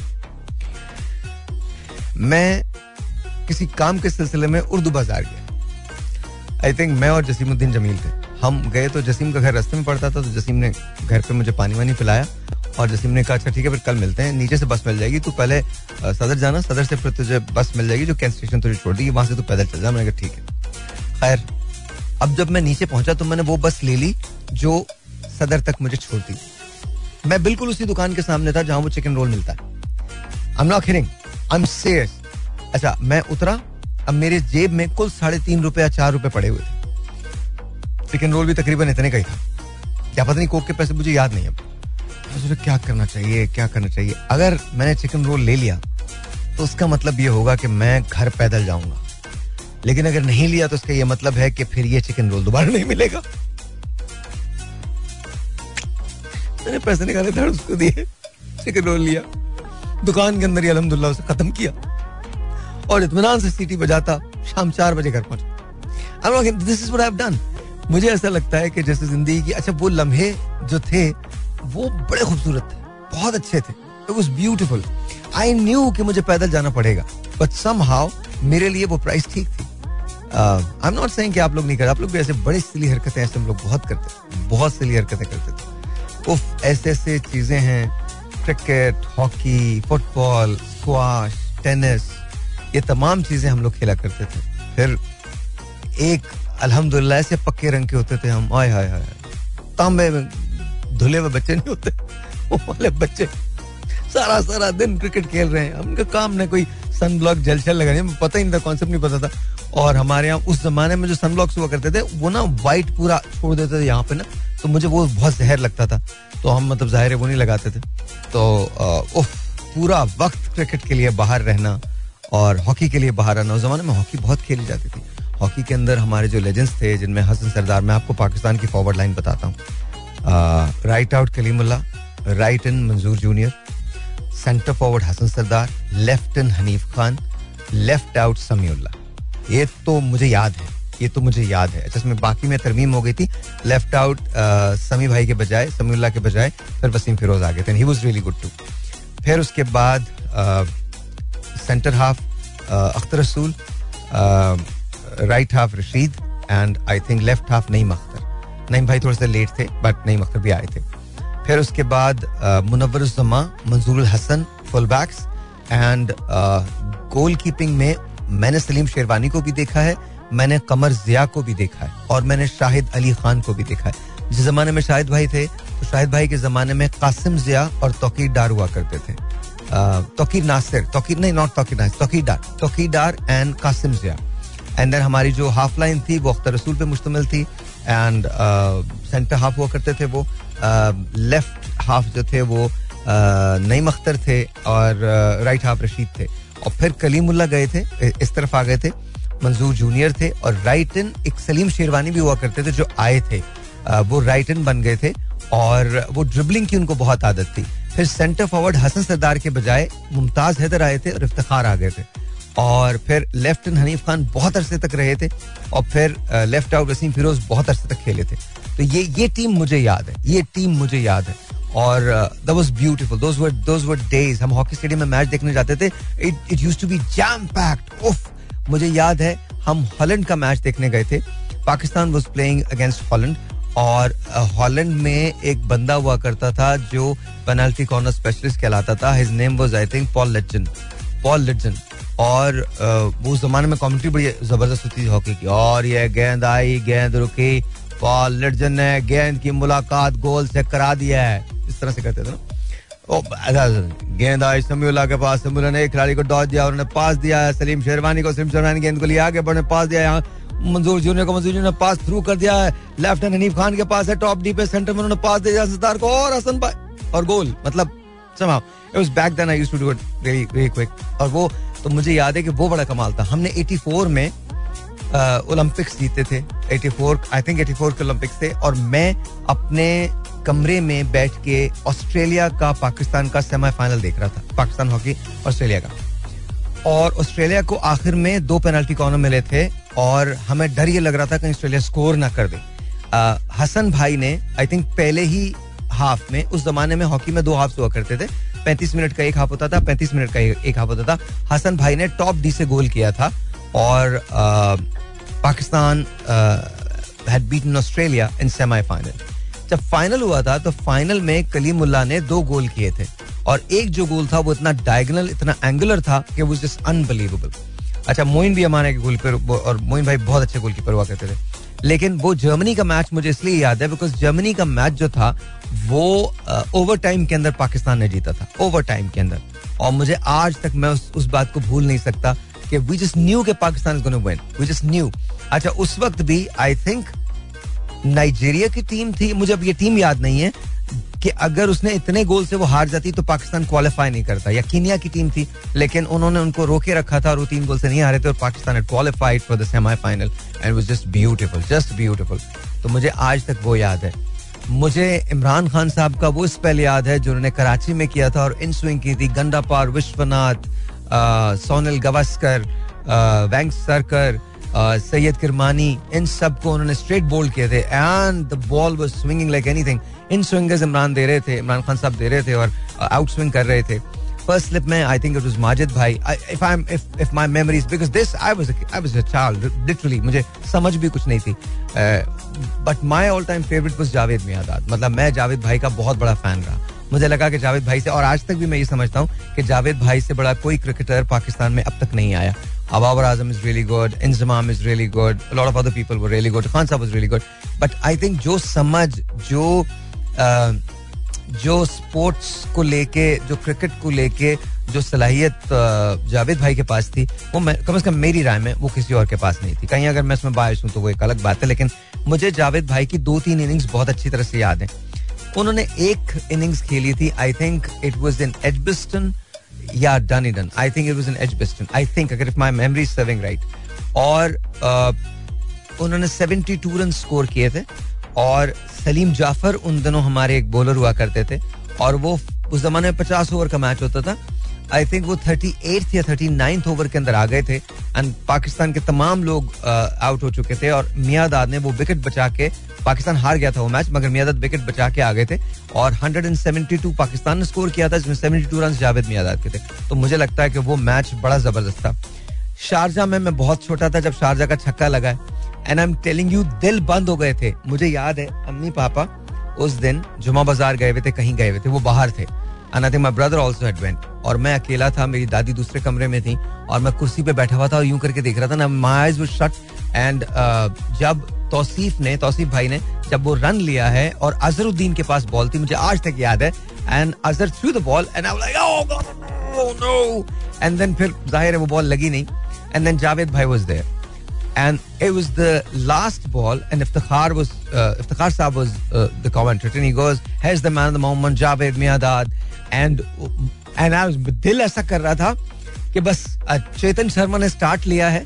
मैं किसी काम के सिलसिले में उर्दू बाज़ार गया। आई थिंक मैं और जसीमुद्दीन जमील थे। हम गए तो जसीम का घर रास्ते में पड़ता था तो जसीम ने घर पे मुझे पानी वानी पिलाया और जसीम ने कहा अच्छा ठीक है, फिर कल मिलते हैं। नीचे से बस मिल जाएगी, तू पहले सदर जाना, सदर से फिर तुझे बस मिल जाएगी, जो कैंट स्टेशन तुझे छोड़ दी वहाँ से तू पैदल चल जा। मैंने कहा, ठीक है। खैर, अब जब मैं नीचे पहुँचा तो मैंने वो बस ले ली, जो सदर तक मुझे छोड़ दी मैं बिल्कुल उसी दुकान के सामने था, जहाँ वो चिकन रोल मिलता। है I am not hearing I am serious अच्छा मैं उतरा, अब मेरे जेब में कुल साढ़े तीन रुपए या चार रुपए पड़े हुए थे। चिकन रोल भी तकरीबन इतने का ही था। क्या पता नहीं कोक के पैसे, मुझे याद नहीं अब। सोचा, क्या करना चाहिए? क्या करना चाहिए? अगर मैंने चिकन रोल ले लिया तो उसका मतलब ये होगा कि मैं घर पैदल जाऊँगा। लेकिन अगर नहीं लिया तो उसका ये मतलब है कि फिर ये चिकन रोल दोबारा नहीं मिलेगा। मैंने पैसे निकाले थे उसको दिए चिकन रोल लिया। दुकान के अंदर ही अलहमदुल्ला उसे खत्म किया। और इतमान से सीटी बजाता, शाम चार बजे घर पहुँचा। दिस इज़ डन मुझे ऐसा लगता है कि जैसे ज़िंदगी की अच्छा वो लम्हे जो थे वो बड़े खूबसूरत थे, बहुत अच्छे थे it was beautiful I knew कि मुझे पैदल जाना पड़ेगा बट सम हाउ मेरे लिए वो प्राइस ठीक थी। आई एम नॉट सेइंग कि आप लोग नहीं करते आप लोग भी ऐसे बड़ी सिली हरकतें ऐसे हम लोग बहुत करते बहुत सिली हरकतें करते थे। उफ, ऐसे ऐसे चीज़ें हैं cricket hockey football squash tennis ये तमाम चीज़ें हम लोग खेला करते थे। फिर एक अल्हम्दुलिल्लाह ऐसे पक्के रंग के होते थे हम आय हाय हाय तांबे में धुले हुए बच्चे नहीं होते। वो वाले बच्चे सारा सारा दिन क्रिकेट खेल रहे हैं। उनका काम ना कोई सन ब्लॉक जल छल लगाने पता ही नहीं था नहीं पता था। और हमारे यहाँ उस जमाने में जो सन ब्लॉक्स हुआ करते थे, वो ना व्हाइट पूरा छोड़ देते थे यहाँ पे ना। तो मुझे वो बहुत जहर लगता था। तो हम मतलब ज़ाहिर है वो नहीं लगाते थे। तो उफ, पूरा वक्त क्रिकेट के लिए बाहर रहना और हॉकी के लिए बाहर आना। उस जमाने में हॉकी बहुत खेली जाती थी। हॉकी के अंदर हमारे जो लेजेंड्स थे, जिनमें हसन सरदार, मैं आपको पाकिस्तान की फॉरवर्ड लाइन बताता हूँ। Right out Kalimullah right in Manzoor junior centre forward Hassan Sardar left in Hanif Khan left out Samiullah. ये तो मुझे याद है, ये तो मुझे याद है। अच्छा इसमें बाकी में तरमीम हो गई थी लेफ़्ट आउट समी भाई के बजाय, समीउल्ला के बजाय, फिर वसीम फिरोज आ गए थे he was really good too फिर उसके बाद centre half Akhtar Rasool right half Rashid and I think left half Naeem Akhtar. Naeem भाई, थोड़े से लेट थे बट नईम अख्तर भी आए थे। फिर उसके बाद Munawar Zaman Manzoor Hassan full backs and goalkeeping में मैंने सलीम शेरवानी को भी देखा है, मैंने कमर जिया को भी देखा है, और मैंने शाहिद अली खान को भी देखा है। जिस जमाने में शाहिद भाई थे तो शाहिद भाई के जमाने में कासिम जिया और तोकीर डार हुआ करते थे। तोकीर नासिर, तोकीर नहीं not Tauqir Nasir, Tauqir Dar Tauqir Dar and Qasim Zia. And then हमारी जो हाफ़ लाइन थी, वो अख्तर रसूल पे मुश्तमिल थी। एंड सेंटर हाफ़ हुआ करते थे वो लेफ़्ट हाफ़ जो थे वो नईम अख्तर थे और राइट हाफ़ रशीद थे। और फिर कलीमुल्ला गए थे इस तरफ़ आ गए थे, मंजूर जूनियर थे और राइट इन एक सलीम शेरवानी भी हुआ करते थे जो आए थे। वो राइट इन बन गए थे और वो ड्रिबलिंग की उनको बहुत आदत थी। फिर सेंटर फॉरवर्ड हसन सरदार के बजाय मुमताज़ हैदर आए थे और इफ्तार आ गए थे। और फिर लेफ़्ट इन हनीफ खान बहुत अरसे तक रहे थे और फिर लेफ़्ट आउट वसीम फिरोज बहुत अरसे तक खेले थे। तो ये ये टीम मुझे याद है, ये टीम मुझे याद है। और that was beautiful those were those were days हम हॉकी स्टेडियम में मैच देखने जाते थे। It it used to be jam packed उफ मुझे याद है, हम हॉलैंड का मैच देखने गए थे। Pakistan was playing against Holland. और हॉलैंड में एक बंदा हुआ करता था जो पेनल्टी कॉर्नर स्पेशलिस्ट कहलाता था। His name was I think Paul Litjens Paul Litjens और वो उस जमाने में कमेंट्री बड़ी ज़बरदस्त होती थी हॉकी की। और ये गेंद आई, गेंद रुकी पॉल लेजन ने गेंद की मुलाकात गोल से करा दिया है। इस तरह से कहते थे ना। गेंद आई समीउल्ला के पास। समीउल्ला ने एक खिलाड़ी को डॉच दिया उन्होंने पास दिया सलीम शेरवानी को, सलीम शेरवानी गेंद को लिया आगे बढ़ने पास दिया यहाँ मंजूर जूनियर को, मंजूर जूनियर ने पास थ्रू कर दिया है। लेफ़्ट हैंड हनीफ खान के पास है। टॉप डी पे सेंटर में उन्होंने पास दिया सतार को और हसन भाई। और गोल मतलब somehow it was back then I used to do it very very quick और वो तो मुझे याद है कि वो बड़ा कमाल था। हमने 84 में ओलंपिक्स जीते थे। 84 आई थिंक 84 के ओलंपिक्स थे और मैं अपने कमरे में बैठ के ऑस्ट्रेलिया का पाकिस्तान का सेमीफाइनल देख रहा था। पाकिस्तान हॉकी ऑस्ट्रेलिया का। और ऑस्ट्रेलिया को आखिर में दो पेनल्टी कॉर्नर मिले थे और हमें डर ये लग रहा था कि ऑस्ट्रेलिया स्कोर ना कर दे। आ, हसन भाई ने आई थिंक पहले ही हाफ़ में, उस जमाने में हॉकी में दो हाफ़ हुआ करते थे। पैंतीस मिनट का एक हाफ़ होता था, पैंतीस मिनट का एक हाफ़ होता था। हसन भाई ने टॉप डी से गोल किया था और Pakistan had beaten Australia in semifinal जब फाइनल हुआ था तो फाइनल में कलीमुल्ला ने दो गोल किए थे और एक जो गोल था, वो इतना डायगनल इतना एंगुलर था कि वो जस्ट अनबिलीवेबल अच्छा मोइन भी हमारे गोल पर, और मोइन भाई बहुत अच्छे गोल कीपर हुआ करते थे। लेकिन वो जर्मनी का मैच मुझे इसलिए याद है बिकॉज़ जर्मनी का मैच जो था वो ओवर टाइम के अंदर पाकिस्तान ने जीता था ओवर टाइम के अंदर। और मुझे आज तक मैं उस, उस बात को भूल नहीं सकता कि वी जस्ट न्यू के Pakistan is win we just knew अच्छा उस वक्त भी आई थिंक नाइजीरिया की टीम थी मुझे अब ये टीम याद नहीं है कि अगर उसने इतने गोल से वो हार जाती तो पाकिस्तान क्वालिफाई नहीं करता। या कीनिया की टीम थी, लेकिन उन्होंने उनको रोके रखा था और वो तीन गोल से नहीं हारे थे और Pakistan qualified for the semifinal and was just beautiful just beautiful तो मुझे आज तक वो याद है। मुझे इमरान खान साहब का वो स्पेल याद है जो उन्होंने कराची में किया था और इन स्विंग की थी। गंदा पार विश्वनाथ सोनल गवस्कर वैंग सरकर सैयद किरमानी, इन सबको उन्होंने स्ट्रेट बोल्ड किए थे। And the ball was swinging like anything in swingers Imran दे रहे थे इमरान खान साहब दे रहे थे और आउट स्विंग कर रहे थे फ़र्स्ट स्लिप में I think it was Majid भाई if I if if my memories because this I was I was a child literally मुझे समझ भी कुछ नहीं थी but my all time favourite was Javed Miandad मतलब मैं जावेद भाई का बहुत बड़ा फ़ैन रहा मुझे लगा कि जावेद भाई से और आज तक भी मैं ये समझता हूँ कि जावेद भाई से बड़ा कोई क्रिकेटर पाकिस्तान में अब तक नहीं आया Azam is really good. Inzamam is really good. A lot of other people were really good. Khan Saab was really good. But I think जो समझ जो uh, जो स्पोर्ट्स को लेके, जो क्रिकेट को लेके, जो सलाहियत जावेद भाई के पास थी, वो कम से कम मेरी राय में वो किसी और के पास नहीं थी। कहीं अगर मैं इसमें बायस हूँ तो वो एक अलग बात है, लेकिन मुझे जावेद भाई की दो तीन इनिंग्स बहुत अच्छी तरह से याद है। उन्होंने एक इनिंग्स खेली थी I think it was in Edgbaston या done I think it was in Edgbaston I think अगर if my memory serving right और उन्होंने 72 रन स्कोर किए थे। और सलीम जाफ़र उन दिनों हमारे एक बॉलर हुआ करते थे और वो उस जमाने में पचास ओवर का मैच होता था। आई थिंक वो थर्टी एट या थर्टी नाइन्थ ओवर के अंदर आ गए थे। एंड पाकिस्तान के तमाम लोग आउट हो चुके थे और मियादाद ने वो विकेट बचा के पाकिस्तान हार गया था वो मैच मगर मियादाद विकेट बचा के आ गए थे। और 172 पाकिस्तान ने स्कोर किया था, जिसमें 72 रन जावेद मियादाद के थे। तो मुझे लगता है कि वो मैच बड़ा ज़बरदस्त था। शारजा में मैं बहुत छोटा था, जब शारजा का छक्का लगा and I am telling you दिल बंद हो गए थे। मुझे याद है, अम्मी पापा उस दिन जुमा बाज़ार गए हुए थे, कहीं गए हुए थे, वो बाहर थे। And I my brother also had went और मैं अकेला था, मेरी दादी दूसरे कमरे में थी, और मैं कुर्सी पे बैठा हुआ था और यूँ करके देख रहा था ना आईज शट एंड जब तौसीफ ने, तौसीफ भाई ने, जब वो रन लिया है, और अजरुद्दीन के पास बॉल थी, मुझे आज तक याद है। And Azhar threw the ball and I like oh God no and then फिर ज़ाहिर है वो बॉल लगी नहीं। एंड देन जावेद भाई was there and it was the last ball and Iftikhar was uh, Iftikhar Saab was uh, the commentator and he goes here's the man of the moment Javed Miadad and and I was दिल ऐसा कर रहा था कि बस चेतन शर्मा ने start लिया है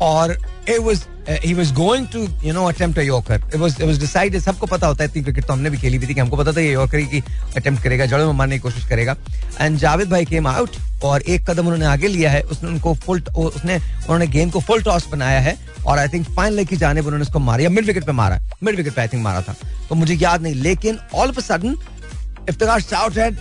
और it was he was going to, you know, attempt a yorker. It was it was decided, सबको पता होता है, इतनी क्रिकेट तो हमने भी खेली भी थी कि हमको पता था ये यॉर्कर की अटेम्प्ट करेगा जड़ों में मारने की कोशिश करेगा। एंड जावेद भाई केम आउट और एक कदम उन्होंने आगे लिया है, उसने उनको फुल उसने, उन्होंने गेंद को फुल टॉस बनाया है और आई थिंक फाइनल की जाने उन्होंने उसको मारा, या मिड विकेट पे मारा मिड विकेट पे आई थिंक मारा था। तो मुझे याद नहीं, लेकिन all of a sudden Iftikhar shouted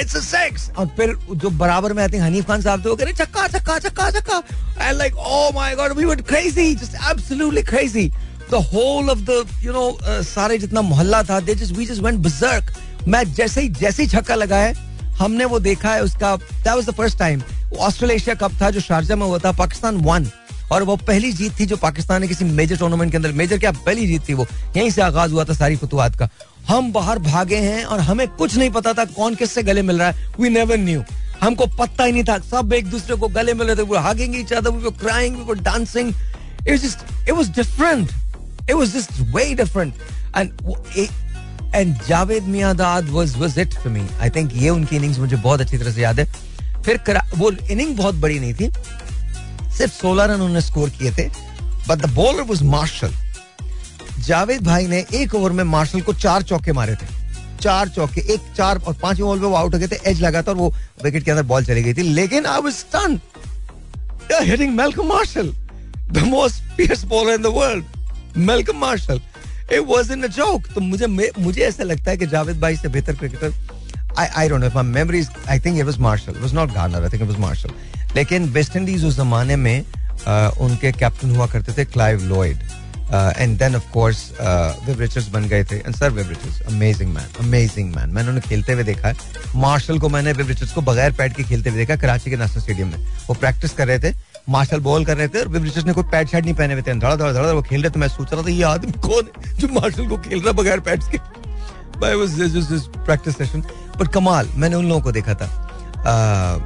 it's six और फिर जो बराबर में आई थिंक हनीफ खान साहब वो कह रहे छक्का छक्का छक्का and like oh my God we crazy just absolutely crazy the whole of the you know सारे जितना मोहल्ला था they just we just went match जैसे ही जैसे ही छक्का हमने वो देखा है उसका that was the first time Australasia cup था जो शारजा में हुआ था, पाकिस्तान वन और वो पहली जीत थी जो पाकिस्तान ने किसी मेजर टूर्नामेंट के अंदर मेजर क्या पहली जीत थी वो, यहीं से आगाज़ हुआ था सारी फतुआत का। हम बाहर भागे हैं और हमें कुछ नहीं पता था कौन किससे गले मिल रहा है। वी नेवर न्यू हमको पता ही नहीं था। सब एक दूसरे को गले मिल रहे थे। हागिंग जावेद ये उनकी इनिंग्स मुझे बहुत अच्छी तरह से याद है। फिर वो इनिंग बहुत बड़ी नहीं थी। सिर्फ़ 16 रन उन्होंने स्कोर किए थे। But the bowler was Marshall Javed भाई ने एक ओवर में मार्शल को चार चौके मारे थे। चार चौके एक चार और पाँचवें ओवर पे वो आउट हो गए थे एज लगा था और वो विकेट के अंदर बॉल चली गई थी। लेकिन I was stun hitting Malcolm Marshall the most fierce bowler in the world Malcolm Marshall it was in a joke तो मुझे मुझे ऐसा लगता है कि जावेद भाई से बेहतर cricketer I, I don't know if my memory is I think it was Marshall. It was not Garner I think it was Marshall. लेकिन वेस्ट इंडीज उस जमाने में उनके कैप्टन हुआ करते थे Clive Lloyd and then of course Viv Richards बन गए थे। And sir Viv Richards amazing man amazing man मैंने उन्हें खेलते हुए देखा। है मार्शल को मैंने विव रिचर्ड्स को बगैर पैड के खेलते हुए देखा कराची के नेशनल स्टेडियम में। वो प्रैक्टिस कर रहे थे मार्शल बॉल कर रहे थे और विव रिचर्ड्स ने कोई पैड शैड नहीं पहने हुए थे। धड़ा धड़ा धड़ा वो खेल रहे थे। मैं सोच रहा था ये आदमी कौन है जो मार्शल को खेल रहा बगैर पैड्स के? भाई was just practice session but कमाल मैंने उन लोगों को देखा था। Uh,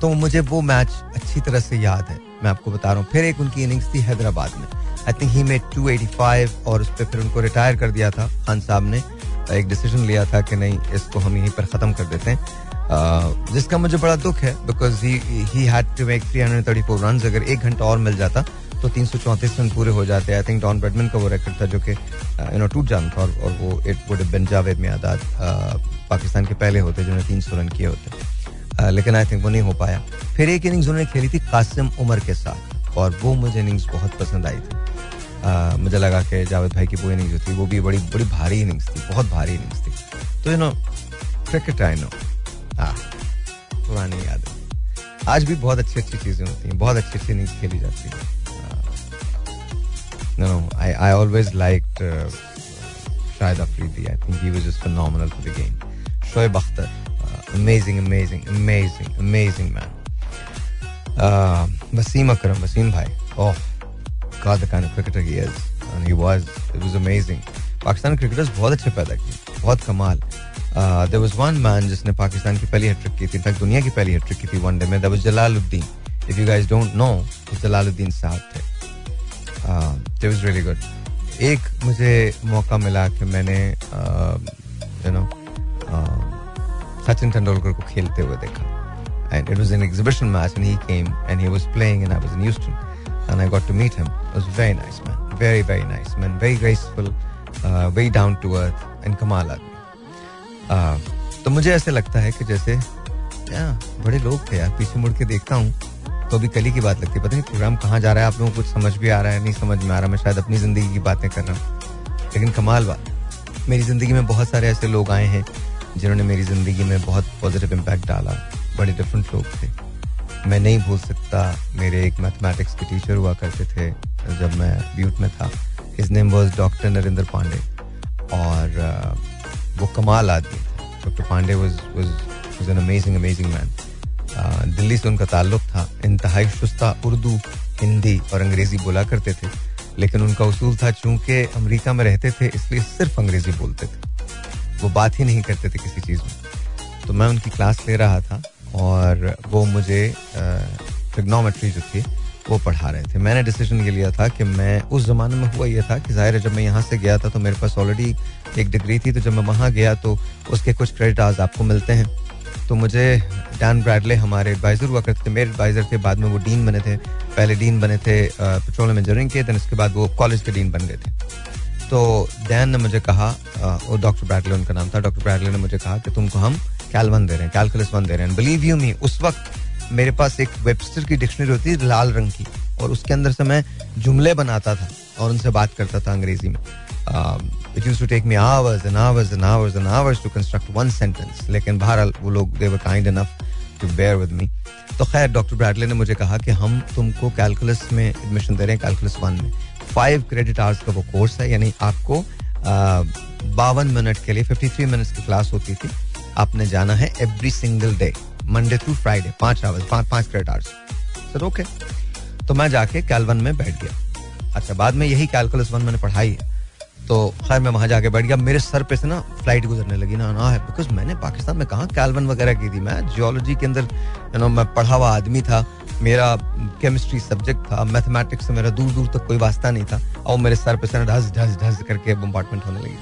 तो मुझे वो मैच अच्छी तरह से याद है। मैं आपको बता रहा हूँ। फिर एक उनकी इनिंग्स थी हैदराबाद में। आई थिंक ही मेड 285 और उस पर फिर उनको रिटायर कर दिया था। खान साहब ने एक डिसीज़न लिया था कि नहीं इसको हम यहीं पर ख़त्म कर देते हैं। जिसका मुझे बड़ा दुख है because he had to make 334 run अगर एक घंटा और मिल जाता तो तीन सौ चौंतीस रन पूरे हो जाते। आई थिंक डॉन ब्रेडमैन का वो रिकॉर्ड था जो कि यू नो टूट जाना था और, वो it would been Javed Miandad Pakistan के पहले होते जिन्होंने तीन सौ रन किए होते। लेकिन आई थिंक वो नहीं हो पाया। फिर एक इनिंग्स उन्होंने खेली थी कासिम उमर के साथ। और वो मुझे इनिंग्स बहुत पसंद आई थी मुझे लगा कि जावेद भाई की वो इनिंग्स थी वो भी बड़ी बड़ी भारी इनिंग्स थी बहुत भारी इनिंग्स थी तो you know cricket I know पुरानी याद है आज भी बहुत अच्छी अच्छी चीज़ें होती हैं बहुत अच्छी अच्छी इनिंग्स खेली जाती है No, I I always liked uh, Shahid Afridi. I think he was just phenomenal for the game. Uh, amazing, amazing, amazing, amazing man. Uh, Wasim Akram, Wasim Bhai. Oh, God, the kind of cricketer he is. And he was, it was amazing. Pakistan cricketers बहुत अच्छे पैदा किए बहुत कमाल देर was one man जिसने पाकिस्तान की पहली hat trick की थी इनफैक्ट दुनिया की पहली हैट्रिक की थी वनडे में that was Jalaluddin if you guys don't know Jalaluddin साहब थे इट वाज रियली गुड एक मुझे मौका मिला कि मैंने यू नो सचिन तेंदुलकर को खेलते हुए देखा and it was an exhibition match and he came and he was playing and I was in Houston. And I got to meet him. It was very nice man, very very nice man, very graceful, uh, very down to earth and कमाल आदमी. Uh, तो मुझे ऐसे लगता है कि जैसे या बड़े लोग थे यार पीछे मुड़ के देखता हूँ तो अभी कल की बात लगती है। पता नहीं प्रोग्राम कहाँ जा रहा है आप लोगों को कुछ समझ भी आ रहा है नहीं समझ में आ रहा मैं शायद अपनी ज़िंदगी की बातें कर रहा हूँ। लेकिन कमाल बात मेरी ज़िंदगी में बहुत सारे ऐसे लोग आए हैं जिन्होंने मेरी ज़िंदगी में बहुत पॉजिटिव इम्पैक्ट डाला। बड़े डिफरेंट लोग थे। मैं नहीं भूल सकता मेरे एक मैथमेटिक्स के टीचर हुआ करते थे जब मैं ब्यूट में था। His name was doctor Narendra Pandey और uh, वो कमाल आदमी थे। Doctor Pandey was was an amazing amazing man Delhi से उनका ताल्लुक था। इंतहाई शुस्ता उर्दू हिंदी और अंग्रेज़ी बोला करते थे। लेकिन उनका उसूल था चूँकि अमेरिका में रहते थे इसलिए सिर्फ़ अंग्रेज़ी बोलते थे। वो बात ही नहीं करते थे किसी चीज़ में। तो मैं उनकी क्लास ले रहा था। और वो मुझे ट्रिग्नोमेट्री जो थी, वो पढ़ा रहे थे। मैंने डिसीज़न ये लिया था कि मैं, उस ज़माने में हुआ ये था कि ज़ाहिर है जब मैं यहाँ से गया था तो मेरे पास ऑलरेडी एक डिग्री थी तो जब मैं वहाँ गया तो उसके कुछ क्रेडिट आज आपको मिलते हैं। तो मुझे डैन ब्रैडले हमारे एडवाइज़र हुआ करते थे। मेरे एडवाइज़र थे बाद में वो डीन बने थे। पहले डीन बने थे पेट्रोलियम इंजीनियरिंग के दैन उसके बाद वो कॉलेज के डीन बन गए थे। तो डैन ने मुझे कहा वो डॉक्टर ब्रैडले उनका नाम था। डॉक्टर ब्रैडले ने मुझे कहा कि तुमको हम कैल वन दे रहे हैं कैलकुलस वन दे रहे हैं। बिलीव यू मी उस वक्त मेरे पास एक वेबस्टर की डिक्शनरी होती थी, लाल रंग की। और उसके अंदर से मैं जुमले बनाता था और उनसे बात करता था अंग्रेज़ी में। It use to take me hours and hours and hours and hours to construct one sentence लेकिन बहरहाल वो लोग they were kind enough to bear with me तो खैर डॉक्टर ब्रैडले ने मुझे कहा कि हम तुमको कैलकुलस में एडमिशन दे रहे हैं कैलकुलस वन में। फाइव क्रेडिट आवर्स का वो कोर्स है, यानी आपको बावन मिनट के लिए फिफ्टी थ्री मिनट्स की क्लास होती थी। आपने जाना है every single day Monday to Friday पाँच आवर्स पाँच पाँच क्रेडिट आवर्स सर ओके तो मैं जाके कैलवन में बैठ गया। अच्छा बाद में यही कैलकुलस वन मैंने पढ़ाई है। तो खैर, मैं वहाँ जाके बैठ गया। मेरे सर पे से ना फ़्लाइट गुजरने लगी ना ना है बिकॉज़ मैंने पाकिस्तान में कहा कैलवन वगैरह की थी? मैं जियोलॉजी के अंदर यू नो मैं पढ़ा हुआ आदमी था। मेरा केमिस्ट्री सब्जेक्ट था मैथमेटिक्स से मेरा दूर दूर तक कोई वास्ता नहीं था। और मेरे सर पे से ढस ढस ढस करके बम्पार्टमेंट होने लगी।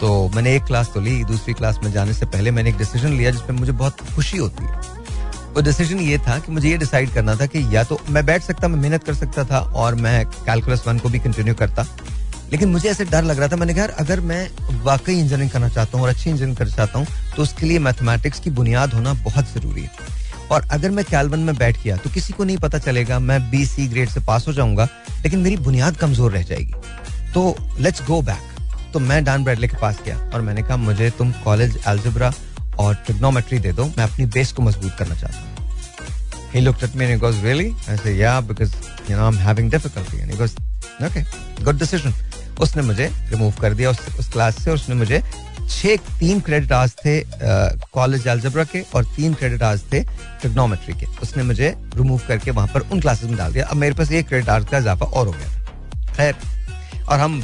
तो मैंने एक क्लास तो ली, दूसरी क्लास में जाने से पहले मैंने एक डिसीज़न लिया जिसमें मुझे बहुत खुशी होती है। वो डिसीज़न ये था कि मुझे ये डिसाइड करना था कि या तो मैं बैठ सकता, मैं मेहनत कर सकता था और मैं कैलकुलस वन को भी कंटिन्यू करता। लेकिन मुझे ऐसे डर लग रहा था, मैंने कहा अगर मैं वाकई इंजीनियरिंग करना चाहता हूँ और अच्छी इंजीनियरिंग करना चाहता हूँ तो उसके लिए मैथमेटिक्स की बुनियाद होना बहुत ज़रूरी है। और अगर मैं कैलवन में बैठ गया तो किसी को नहीं पता चलेगा, मैं बी सी ग्रेड से पास हो जाऊँगा, लेकिन मेरी बुनियाद कमज़ोर रह जाएगी। तो लेट्स गो बैक तो मैं डान ब्रैडले के पास गया और मैंने कहा मुझे तुम कॉलेज एल्जब्रा और ट्रिग्नोमेट्री दे दो मैं अपनी बेस को मज़बूत करना चाहता हूँ He looked at me and he goes, Really? I said, Yeah, because you know I'm having difficulty. And he goes, Okay, good decision. उसने मुझे रिमूव कर दिया उस, उस क्लास से उसने मुझे छह तीन क्रेडिट आवर्स थे कॉलेज एल्जब्रा के और तीन क्रेडिट आवर्स थे ट्रिग्नोमेट्री के उसने मुझे रिमूव करके वहाँ पर उन क्लासेस में डाल दिया अब मेरे पास एक क्रेडिट आवर्स का इजाफा और हो गया खैर और हम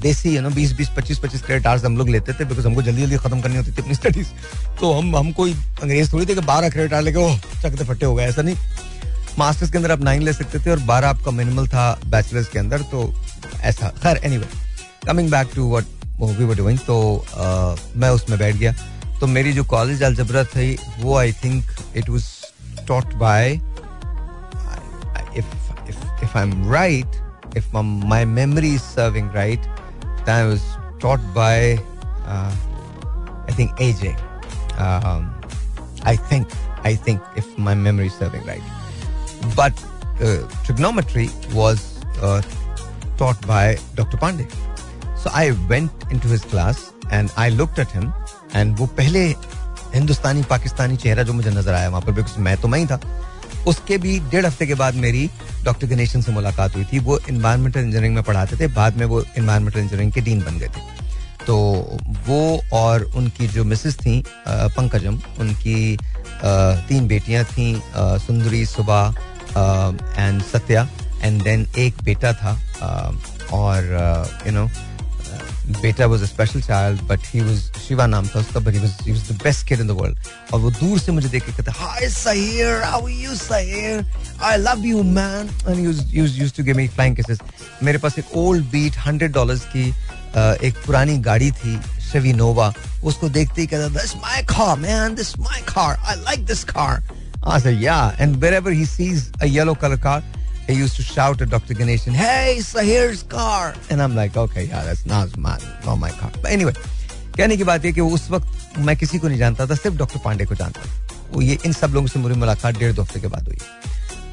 देसी है ना, बीस बीस, पच्चीस पच्चीस क्रेडिट आवर्स हम लोग लेते थे बिकॉज़ हमको जल्दी जल्दी खत्म करनी होती थी अपनी स्टडीज़ तो हम हम कोई अंग्रेज़ थोड़ी थे कि बारह क्रेडिट आवर लेके, ओह चकते फट्टे हो गए, ऐसा नहीं। मास्टर्स के अंदर आप नाइन ले सकते थे और बारह आपका मिनिमल था बैचलर्स के अंदर तो ऐसा। खैर any coming back to what we were doing तो मैं उसमें बैठ गया। तो मेरी जो कॉलेज अलजबरा थी, वो I think it was taught by if if I am right if my memory is Serving right that I was taught by I think AJ I think, I think, if my memory is serving right. But uh, trigonometry was uh, taught by Dr. Pandey. So I went into his class and I looked at him and वो पहले हिंदुस्तानी पाकिस्तानी चेहरा जो मुझे नजर आया वहां पर because मैं तो मैं ही था उसके भी डेढ़ हफ़्ते के बाद मेरी डॉक्टर गणेशन से मुलाकात हुई थी। वो इन्वायरमेंटल इंजीनियरिंग में पढ़ाते थे, बाद में वो इन्वायरमेंटल इंजीनियरिंग के डीन बन गए थे। तो वो और उनकी जो मिसेस थी पंकजम, उनकी तीन बेटियाँ थी सुंदरी सुबह एंड सत्या एंड देन एक बेटा था और यू नो बेटा was a special child but he was Shiva नाम था उसका but he he was the best kid in the world और वो दूर से मुझे देख के कहता hi Saheer how you Saheer I love you man and use use used to give me flying kisses मेरे पास एक ओल्ड बीट 100 डॉलर्स की एक पुरानी गाड़ी थी शेवी नोवा उसको देखते ही कहता this my car man this my car I like this car I said, yeah. And wherever he sees a yellow color car, he used to shout at Dr. Ganesh, hey, Sahir's car. And I'm like, okay, yeah, that's not my, not my car. But anyway, कहने की बात ये कि उस वक्त मैं किसी को नहीं जानता था सिर्फ़ डॉक्टर पांडे को जानता था वो ये इन सब लोगों से मेरी मुलाकात डेढ़ दो हफ़्ते के बाद हुई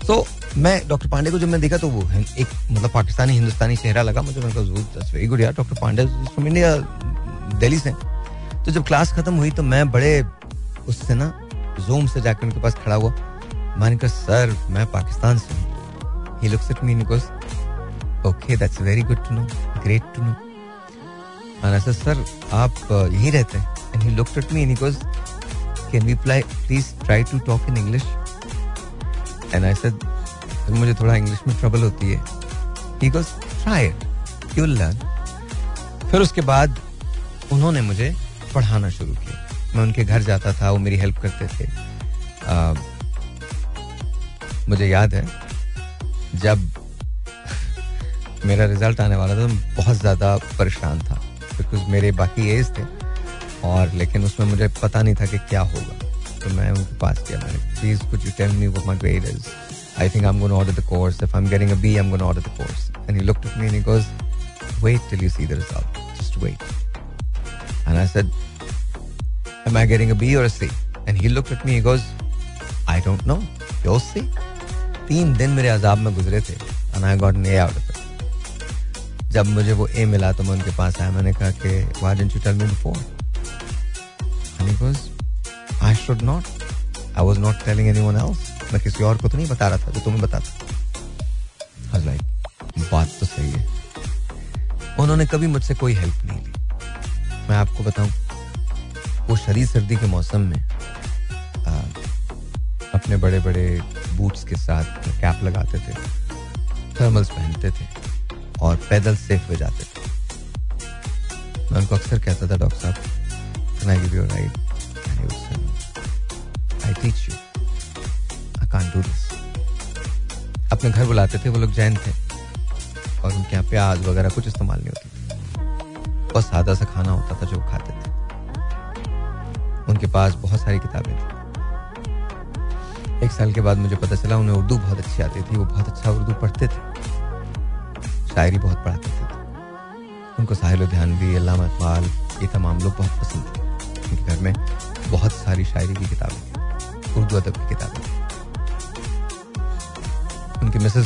तो मैं डॉक्टर पांडे को जब मैं देखा तो वो एक मतलब पाकिस्तानी हिंदुस्तानी चेहरा लगा मुझे मैं वेरी गुड यार doctor Pandey from India Delhi से तो जब क्लास खत्म हुई तो मैं बड़े उससे ना जूम से जाकर उनके पास खड़ा हुआ मैंने कहा सर मैं पाकिस्तान से हूँ he looks at me goes okay that's very good to know great to know मैंने सर सर आप यहीं रहते हैं. And he looked at me and he goes can we please try to talk in English and I said मुझे थोड़ा English में trouble होती है. He goes try it you learn फिर उसके बाद उन्होंने मुझे पढ़ाना शुरू किया। मैं उनके घर जाता था वो मेरी हेल्प करते थे। आ, मुझे याद है जब मेरा रिज़ल्ट आने वाला था तो बहुत ज़्यादा परेशान था बिकॉज़ मेरे बाकी एज थे, और लेकिन उसमें मुझे पता नहीं था कि क्या होगा। तो मैं उनके पास गया मैंने please you tell me what my grade is I think I am gonna order the course if I am getting a B am gonna order the course and he looked at me and wait till you see the result just wait and I said am I getting a B or a C? And he looked at me, he goes, I don't know. You'll see. तीन दिन मेरे अजाब में गुजरे थे जब मुझे वो A मिला तो मैं उनके पास आया। मैंने कहा कि tell me before? And he goes I should not. I was not telling anyone else. मैं किसी और को तो नहीं बता रहा था जो तुम्हें बताता was like, बात तो सही है। उन्होंने कभी मुझसे कोई हेल्प नहीं ली। मैं आपको बताऊँ वो शरीर सर्दी के मौसम में अपने बड़े बड़े बूट्स के साथ कैप लगाते थे थर्मल्स पहनते थे और पैदल सेफ़ पे जाते थे। मैं उनको अक्सर कहता था, डॉक्टर साहब गिव यू अपने घर बुलाते थे, वो लोग जैन थे और उनके यहाँ प्याज वगैरह कुछ इस्तेमाल नहीं होती बहुत सादा सा खाना होता था जो खाते थे। उनके पास बहुत सारी किताबें थी। एक साल के बाद मुझे पता चला, उन्हें उर्दू बहुत अच्छी आती थी, वो बहुत अच्छा उर्दू पढ़ते थे। शायरी बहुत पढ़ाते थे। उनको साहिल ध्यानवी अल्लामा इकबाल, ये तमाम लोग बहुत पसंद थे। उनके घर में बहुत सारी शायरी की किताबें थी, उर्दू अदब की किताबें थी। उनकी मिसेस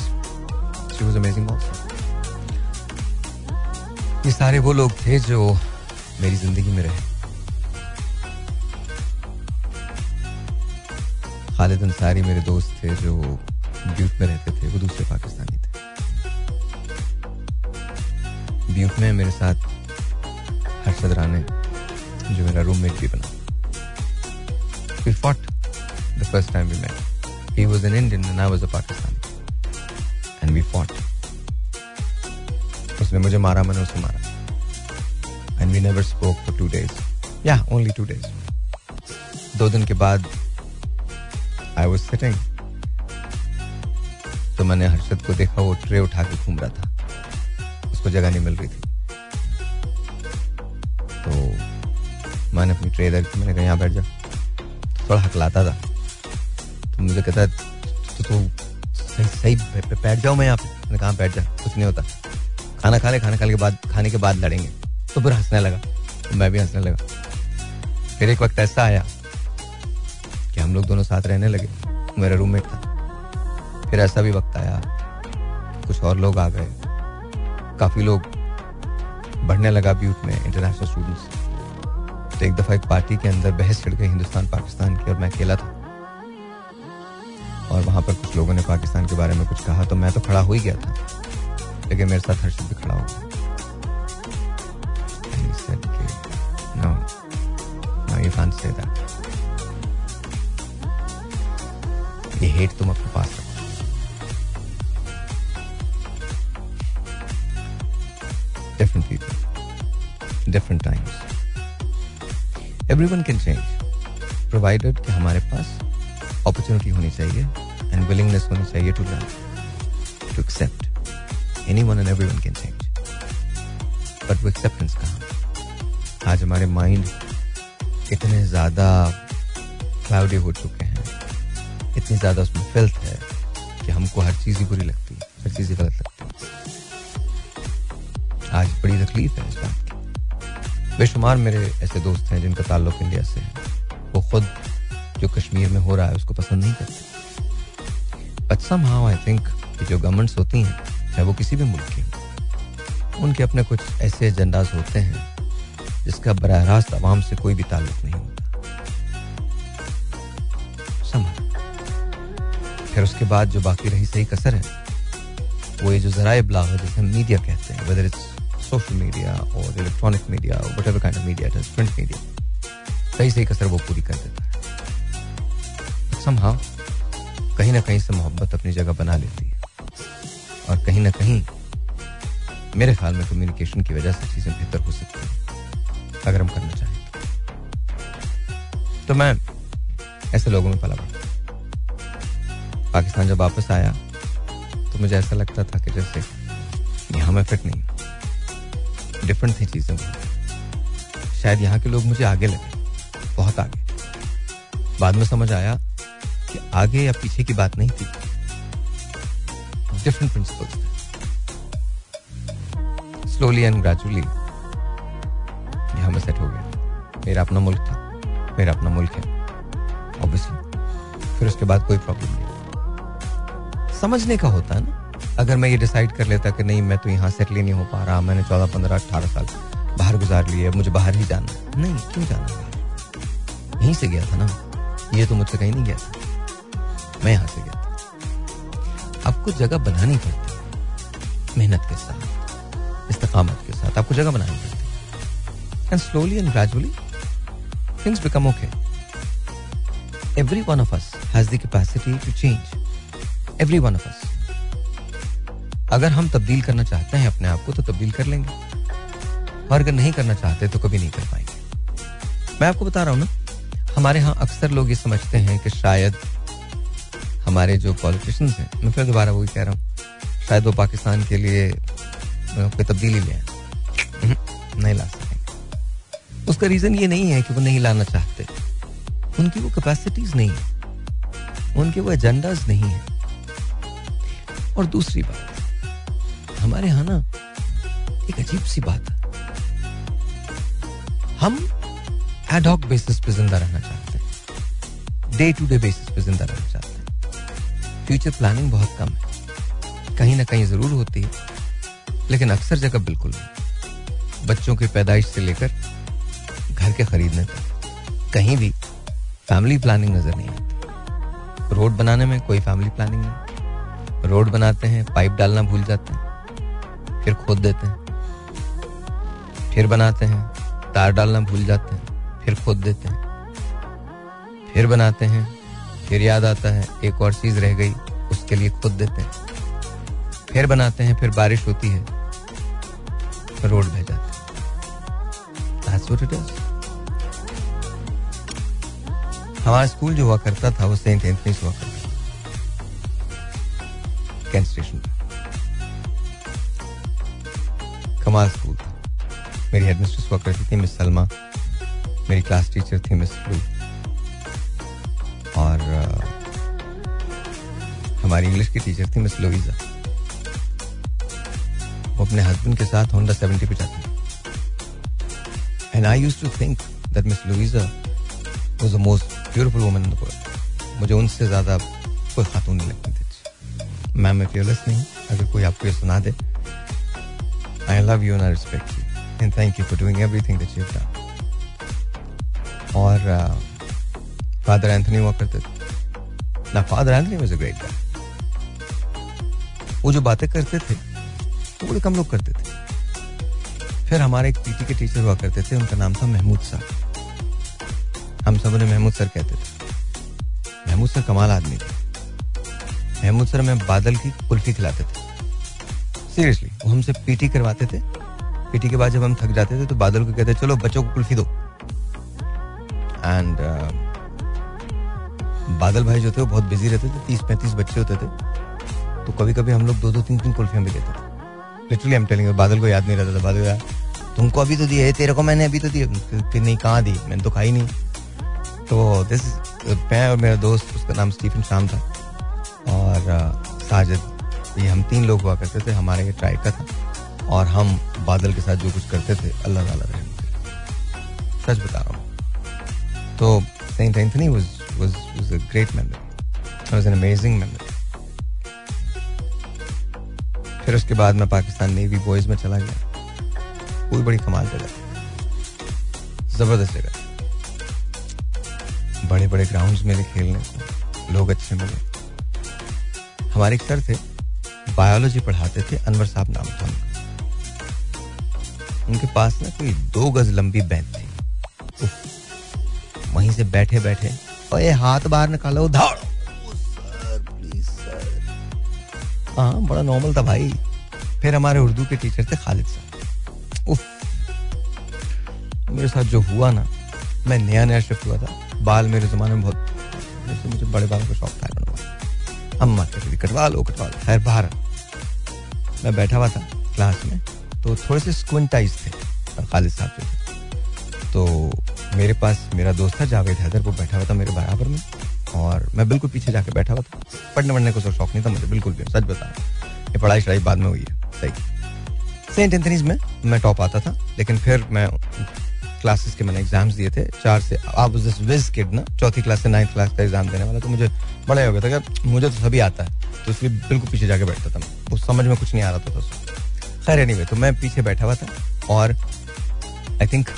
शी वाज अमेजिंग ये सारे वो लोग थे जो मेरी ज़िंदगी में रहे। खालिद अंसारी मेरे दोस्त थे, जो ब्यूट में रहते थे, वो दूसरे पाकिस्तानी थे। ब्यूट में मेरे साथ हर्षद राने जो मेरा रूममेट भी बना। We fought the first time we met he was an Indian and I was a Pakistani and we fought उसने मुझे मारा, मैंने उसे मारा। And we never spoke for two days या ओनली टू डेज़ दो दिन के बाद I was sitting. तो मैंने हर्षद को देखा वो ट्रे उठा के घूम रहा था। उसको जगह नहीं मिल रही थी। तो मैंने अपनी ट्रे इधर मैंने कहा यहाँ बैठ जा। थोड़ा हकलाता था। तो मुझे कहता तो, तो सही सही बैठ जाओ मैं यहाँ पे। मैंने कहा बैठ जा कुछ नहीं होता। खाना खा ले खाना खाने के बाद खाने के बाद लड़ेंगे। तो फिर हंसने लगा। तो मैं भी हंसने लगा। फिर एक वक्त ऐसा आया कि हम लोग दोनों साथ रहने लगे। मेरा रूममेट था। फिर ऐसा भी वक्त आया कुछ और लोग आ गए। काफ़ी लोग बढ़ने लगा ब्यूट में इंटरनेशनल स्टूडेंट्स तो एक दफ़ा एक पार्टी के अंदर बहस छिड़ गई हिंदुस्तान पाकिस्तान की और मैं अकेला था। और वहाँ पर कुछ लोगों ने पाकिस्तान के बारे में कुछ कहा तो मैं तो खड़ा हो ही गया था। लेकिन मेरे साथ हर्षित भी खड़ा हो गया। No, no, you can't say that. ये हेट तुम अपने पास रखो। Different people different times every one can change provided कि हमारे पास अपॉर्चुनिटी होनी चाहिए एंड विलिंगनेस होनी चाहिए to learn to accept any one and every one can change but वो एक्सेप्टेंस कहाँ आज हमारे माइंड इतने ज़्यादा क्लाउडी हो चुके हैं। इतनी ज़्यादा उसमें फिल्थ है कि हमको हर चीज़ ही बुरी लगती है, हर चीज़ ही गलत लगती है। आज बड़ी तकलीफ़ है इस बात की। बेशुमार मेरे ऐसे दोस्त हैं जिनका ताल्लुक इंडिया से है। वो खुद जो कश्मीर में हो रहा है, उसको पसंद नहीं करते। But somehow I think कि जो गवर्नमेंट्स होती हैं, चाहे वो किसी भी मुल्क की उनके अपने कुछ ऐसे एजेंडाज होते हैं जिसका बरह रास्त आवाम से कोई भी ताल्लुक नहीं होता। फिर उसके बाद जो बाकी रही सही कसर है, वो ये जो जरा ब्लाग है, जिसे मीडिया कहते हैं वेदर इट्स सोशल मीडिया और electronic media whatever kind of media print media सही सही कसर वो पूरी कर देता है। समहाउ कहीं ना कहीं से मोहब्बत अपनी जगह बना लेती है। और कहीं ना कहीं, मेरे ख्याल में कम्युनिकेशन की वजह से चीज़ें बेहतर हो सकती हैं, अगर हम करना चाहें तो। मैं ऐसे लोगों में पला पड़ा पाकिस्तान जब वापस आया तो मुझे ऐसा लगता था कि जैसे यहाँ मैं फिट नहीं डिफरेंट थी चीज़ें। शायद यहाँ के लोग मुझे आगे लगे, बहुत आगे। बाद में समझ आया कि आगे या पीछे की बात नहीं थी। डिफरेंट प्रिंसिपल्स थे। स्लोली एंड ग्रेजुअली यहाँ मैं सेट हो गया। मेरा अपना मुल्क था, मेरा अपना मुल्क है ऑब्वियसली फिर उसके बाद कोई प्रॉब्लम नहीं। समझने का होता है ना? अगर मैं ये डिसाइड कर लेता कि नहीं, मैं तो यहाँ सेटल ही नहीं हो पा रहा, मैंने चौदह, पंद्रह अठारह साल बाहर गुजार लिए मुझे बाहर ही जाना नहीं, क्यों जाना यहीं से गया था ना? ये तो मुझसे कहीं नहीं गया था। मैं यहाँ से गया था। आपको जगह बनानी पड़ती मेहनत के साथ, इस्तकामत के साथ, आपको जगह बनानी पड़ती and slowly and gradually things become okay every one of us has the capacity to change every one of us अगर हम तब्दील करना चाहते हैं अपने आप को तो तब्दील कर लेंगे। और अगर नहीं करना चाहते तो कभी नहीं कर पाएँगे। मैं आपको बता रहा हूँ ना, हमारे यहाँ अक्सर लोग ये समझते हैं कि शायद हमारे जो पॉलिटिशियंस हैं, मैं फिर दोबारा वही कह रहा हूँ, शायद वो पाकिस्तान के लिए कोई तब्दीली ले आए। नहीं ला सकेंगे उसका रीजन ये नहीं है कि वो नहीं लाना चाहते। उनकी वो कैपेसिटीज नहीं है। उनके वो एजेंडाज नहीं है। और दूसरी बात। हमारे यहाँ ना एक अजीब सी बात है। हम एडॉक बेसिस पे ज़िंदा रहना चाहते हैं। डे टू डे बेसिस पे ज़िंदा रहना चाहते हैं। फ्यूचर प्लानिंग बहुत कम है। कहीं ना कहीं ज़रूर होती है। लेकिन अक्सर जगह बिल्कुल नहीं। बच्चों की पैदाइश से लेकर घर के खरीदने तक। कहीं भी फैमिली प्लानिंग नज़र नहीं आती। रोड बनाने में कोई फैमिली प्लानिंग नहीं। रोड बनाते हैं, पाइप डालना भूल जाते हैं, फिर खोद देते हैं, फिर बनाते हैं, तार डालना भूल जाते हैं, फिर खोद देते हैं, फिर बनाते हैं, फिर याद आता है, एक और चीज़ रह गई, उसके लिए खोद देते हैं, फिर बनाते हैं, फिर बारिश होती है, रोड बह जाते हमारा स्कूल जो हुआ करता था, वो सेंट एंथनीस हुआ करता कैंट स्टेशन कमाल स्कूल था। मेरी हेडमिस्ट्रेस हुआ करती थी मिस सलमा। मेरी क्लास टीचर थी मिस लू और uh, हमारी इंग्लिश की टीचर थी मिस लोइजा वो अपने हस्बैंड के साथ होंडा सेवेंटी पे जाती थी। And I use to think that miss Luisa was the most beautiful woman in the world मुझे उनसे ज़्यादा कोई खातून नहीं लगती। मैम मैं फियरलेस नहीं अगर कोई आपको ये सुना दे I love you and respect you and thank you for doing everything that you done और फादर एंथनी हुआ करते थे। ना father Anthony was a great guy वो जो बातें करते थे, वो बड़े कम लोग करते थे। फिर हमारे एक पीटी के टीचर हुआ करते थे, उनका नाम था महमूद साहब हम सब उन्हें महमूद सर कहते थे। महमूद सर कमाल आदमी थे। महमूद सर में बादल की कुल्फी खिलाते थे। सीरियसली वो हमसे पीटी करवाते थे। पीटी के बाद जब हम थक जाते थे तो बादल को कहते चलो बच्चों को कुल्फी दो। एंड uh, बादल भाई जो थे वो बहुत बिज़ी रहते थे। तीस पैंतीस बच्चे होते थे। तो कभी कभी हम लोग दो दो तीन तीन कुल्फियाँ भी देते थे। लिटरली हम टेलिंग बादल को याद नहीं रहता था। बादल यार तुमको अभी तो दिए तेरे को मैंने अभी तो दिए। फिर नहीं कहाँ दी मैंने तो खाई नहीं। तो दिस मैं और मेरा दोस्त उसका नाम स्टीफन शाम था। और साजिद, ये हम तीन लोग हुआ करते थे, हमारे ये ट्राइब का था और हम बादल के साथ जो कुछ करते थे, अल्लाह ताला रहे सच बता रहा हूँ। तो saint Anthony was was was a great memory was an amazing memory फिर उसके बाद मैं पाकिस्तान नेवी बॉयज़ में चला गया। कोई बड़ी कमाल जगह ज़बरदस्त जगह। बड़े बड़े ग्राउंड्स मिले खेलने को। लोग अच्छे मिले। हमारे एक सर थे बायोलॉजी पढ़ाते थे, अनवर साहब नाम था उनका। पास ना कोई दो गज लंबी बेंच थी। वहीं से बैठे बैठे, और ये हाथ बाहर निकालो धाड़ो हाँ बड़ा नॉर्मल था भाई। फिर हमारे उर्दू के टीचर थे खालिद साहब मेरे साथ जो हुआ ना, मैं नया नया शिफ्ट हुआ था। बाल मेरे जमाने में बहुत मुझे बड़े बालों का शौक था। अम्मा कहती कटवा लो कटवा लो। खैर, बाहर मैं बैठा हुआ था क्लास में तो थोड़े से स्क्विंटाइज थे खालिद साहब जो तो मेरे पास मेरा दोस्त था, जावेद हैदर, वो बैठा हुआ था मेरे बराबर में, और मैं बिल्कुल पीछे जाके बैठा हुआ था। पढ़ने वढ़ने का शौक नहीं था मुझे, बिल्कुल भी, सच बता ये पढ़ाई शढ़ाई बाद में हुई है, सही। सेंट एंथनीज में मैं टॉप आता था, लेकिन फिर मैं क्लासेस के मैंने एग्ज़ाम्स दिए थे। चार से, आप दिस विज किड ना, चौथी क्लास से नाइन्थ क्लास का एग्ज़ाम देने वाला तो मुझे बड़ा हो गया था। मुझे तो सभी आता है तो इसलिए बिल्कुल पीछे जाके बैठता था मैं। उस समझ में कुछ नहीं आ रहा था तो खैर एनी तो मैं पीछे बैठा हुआ था और आई थिंक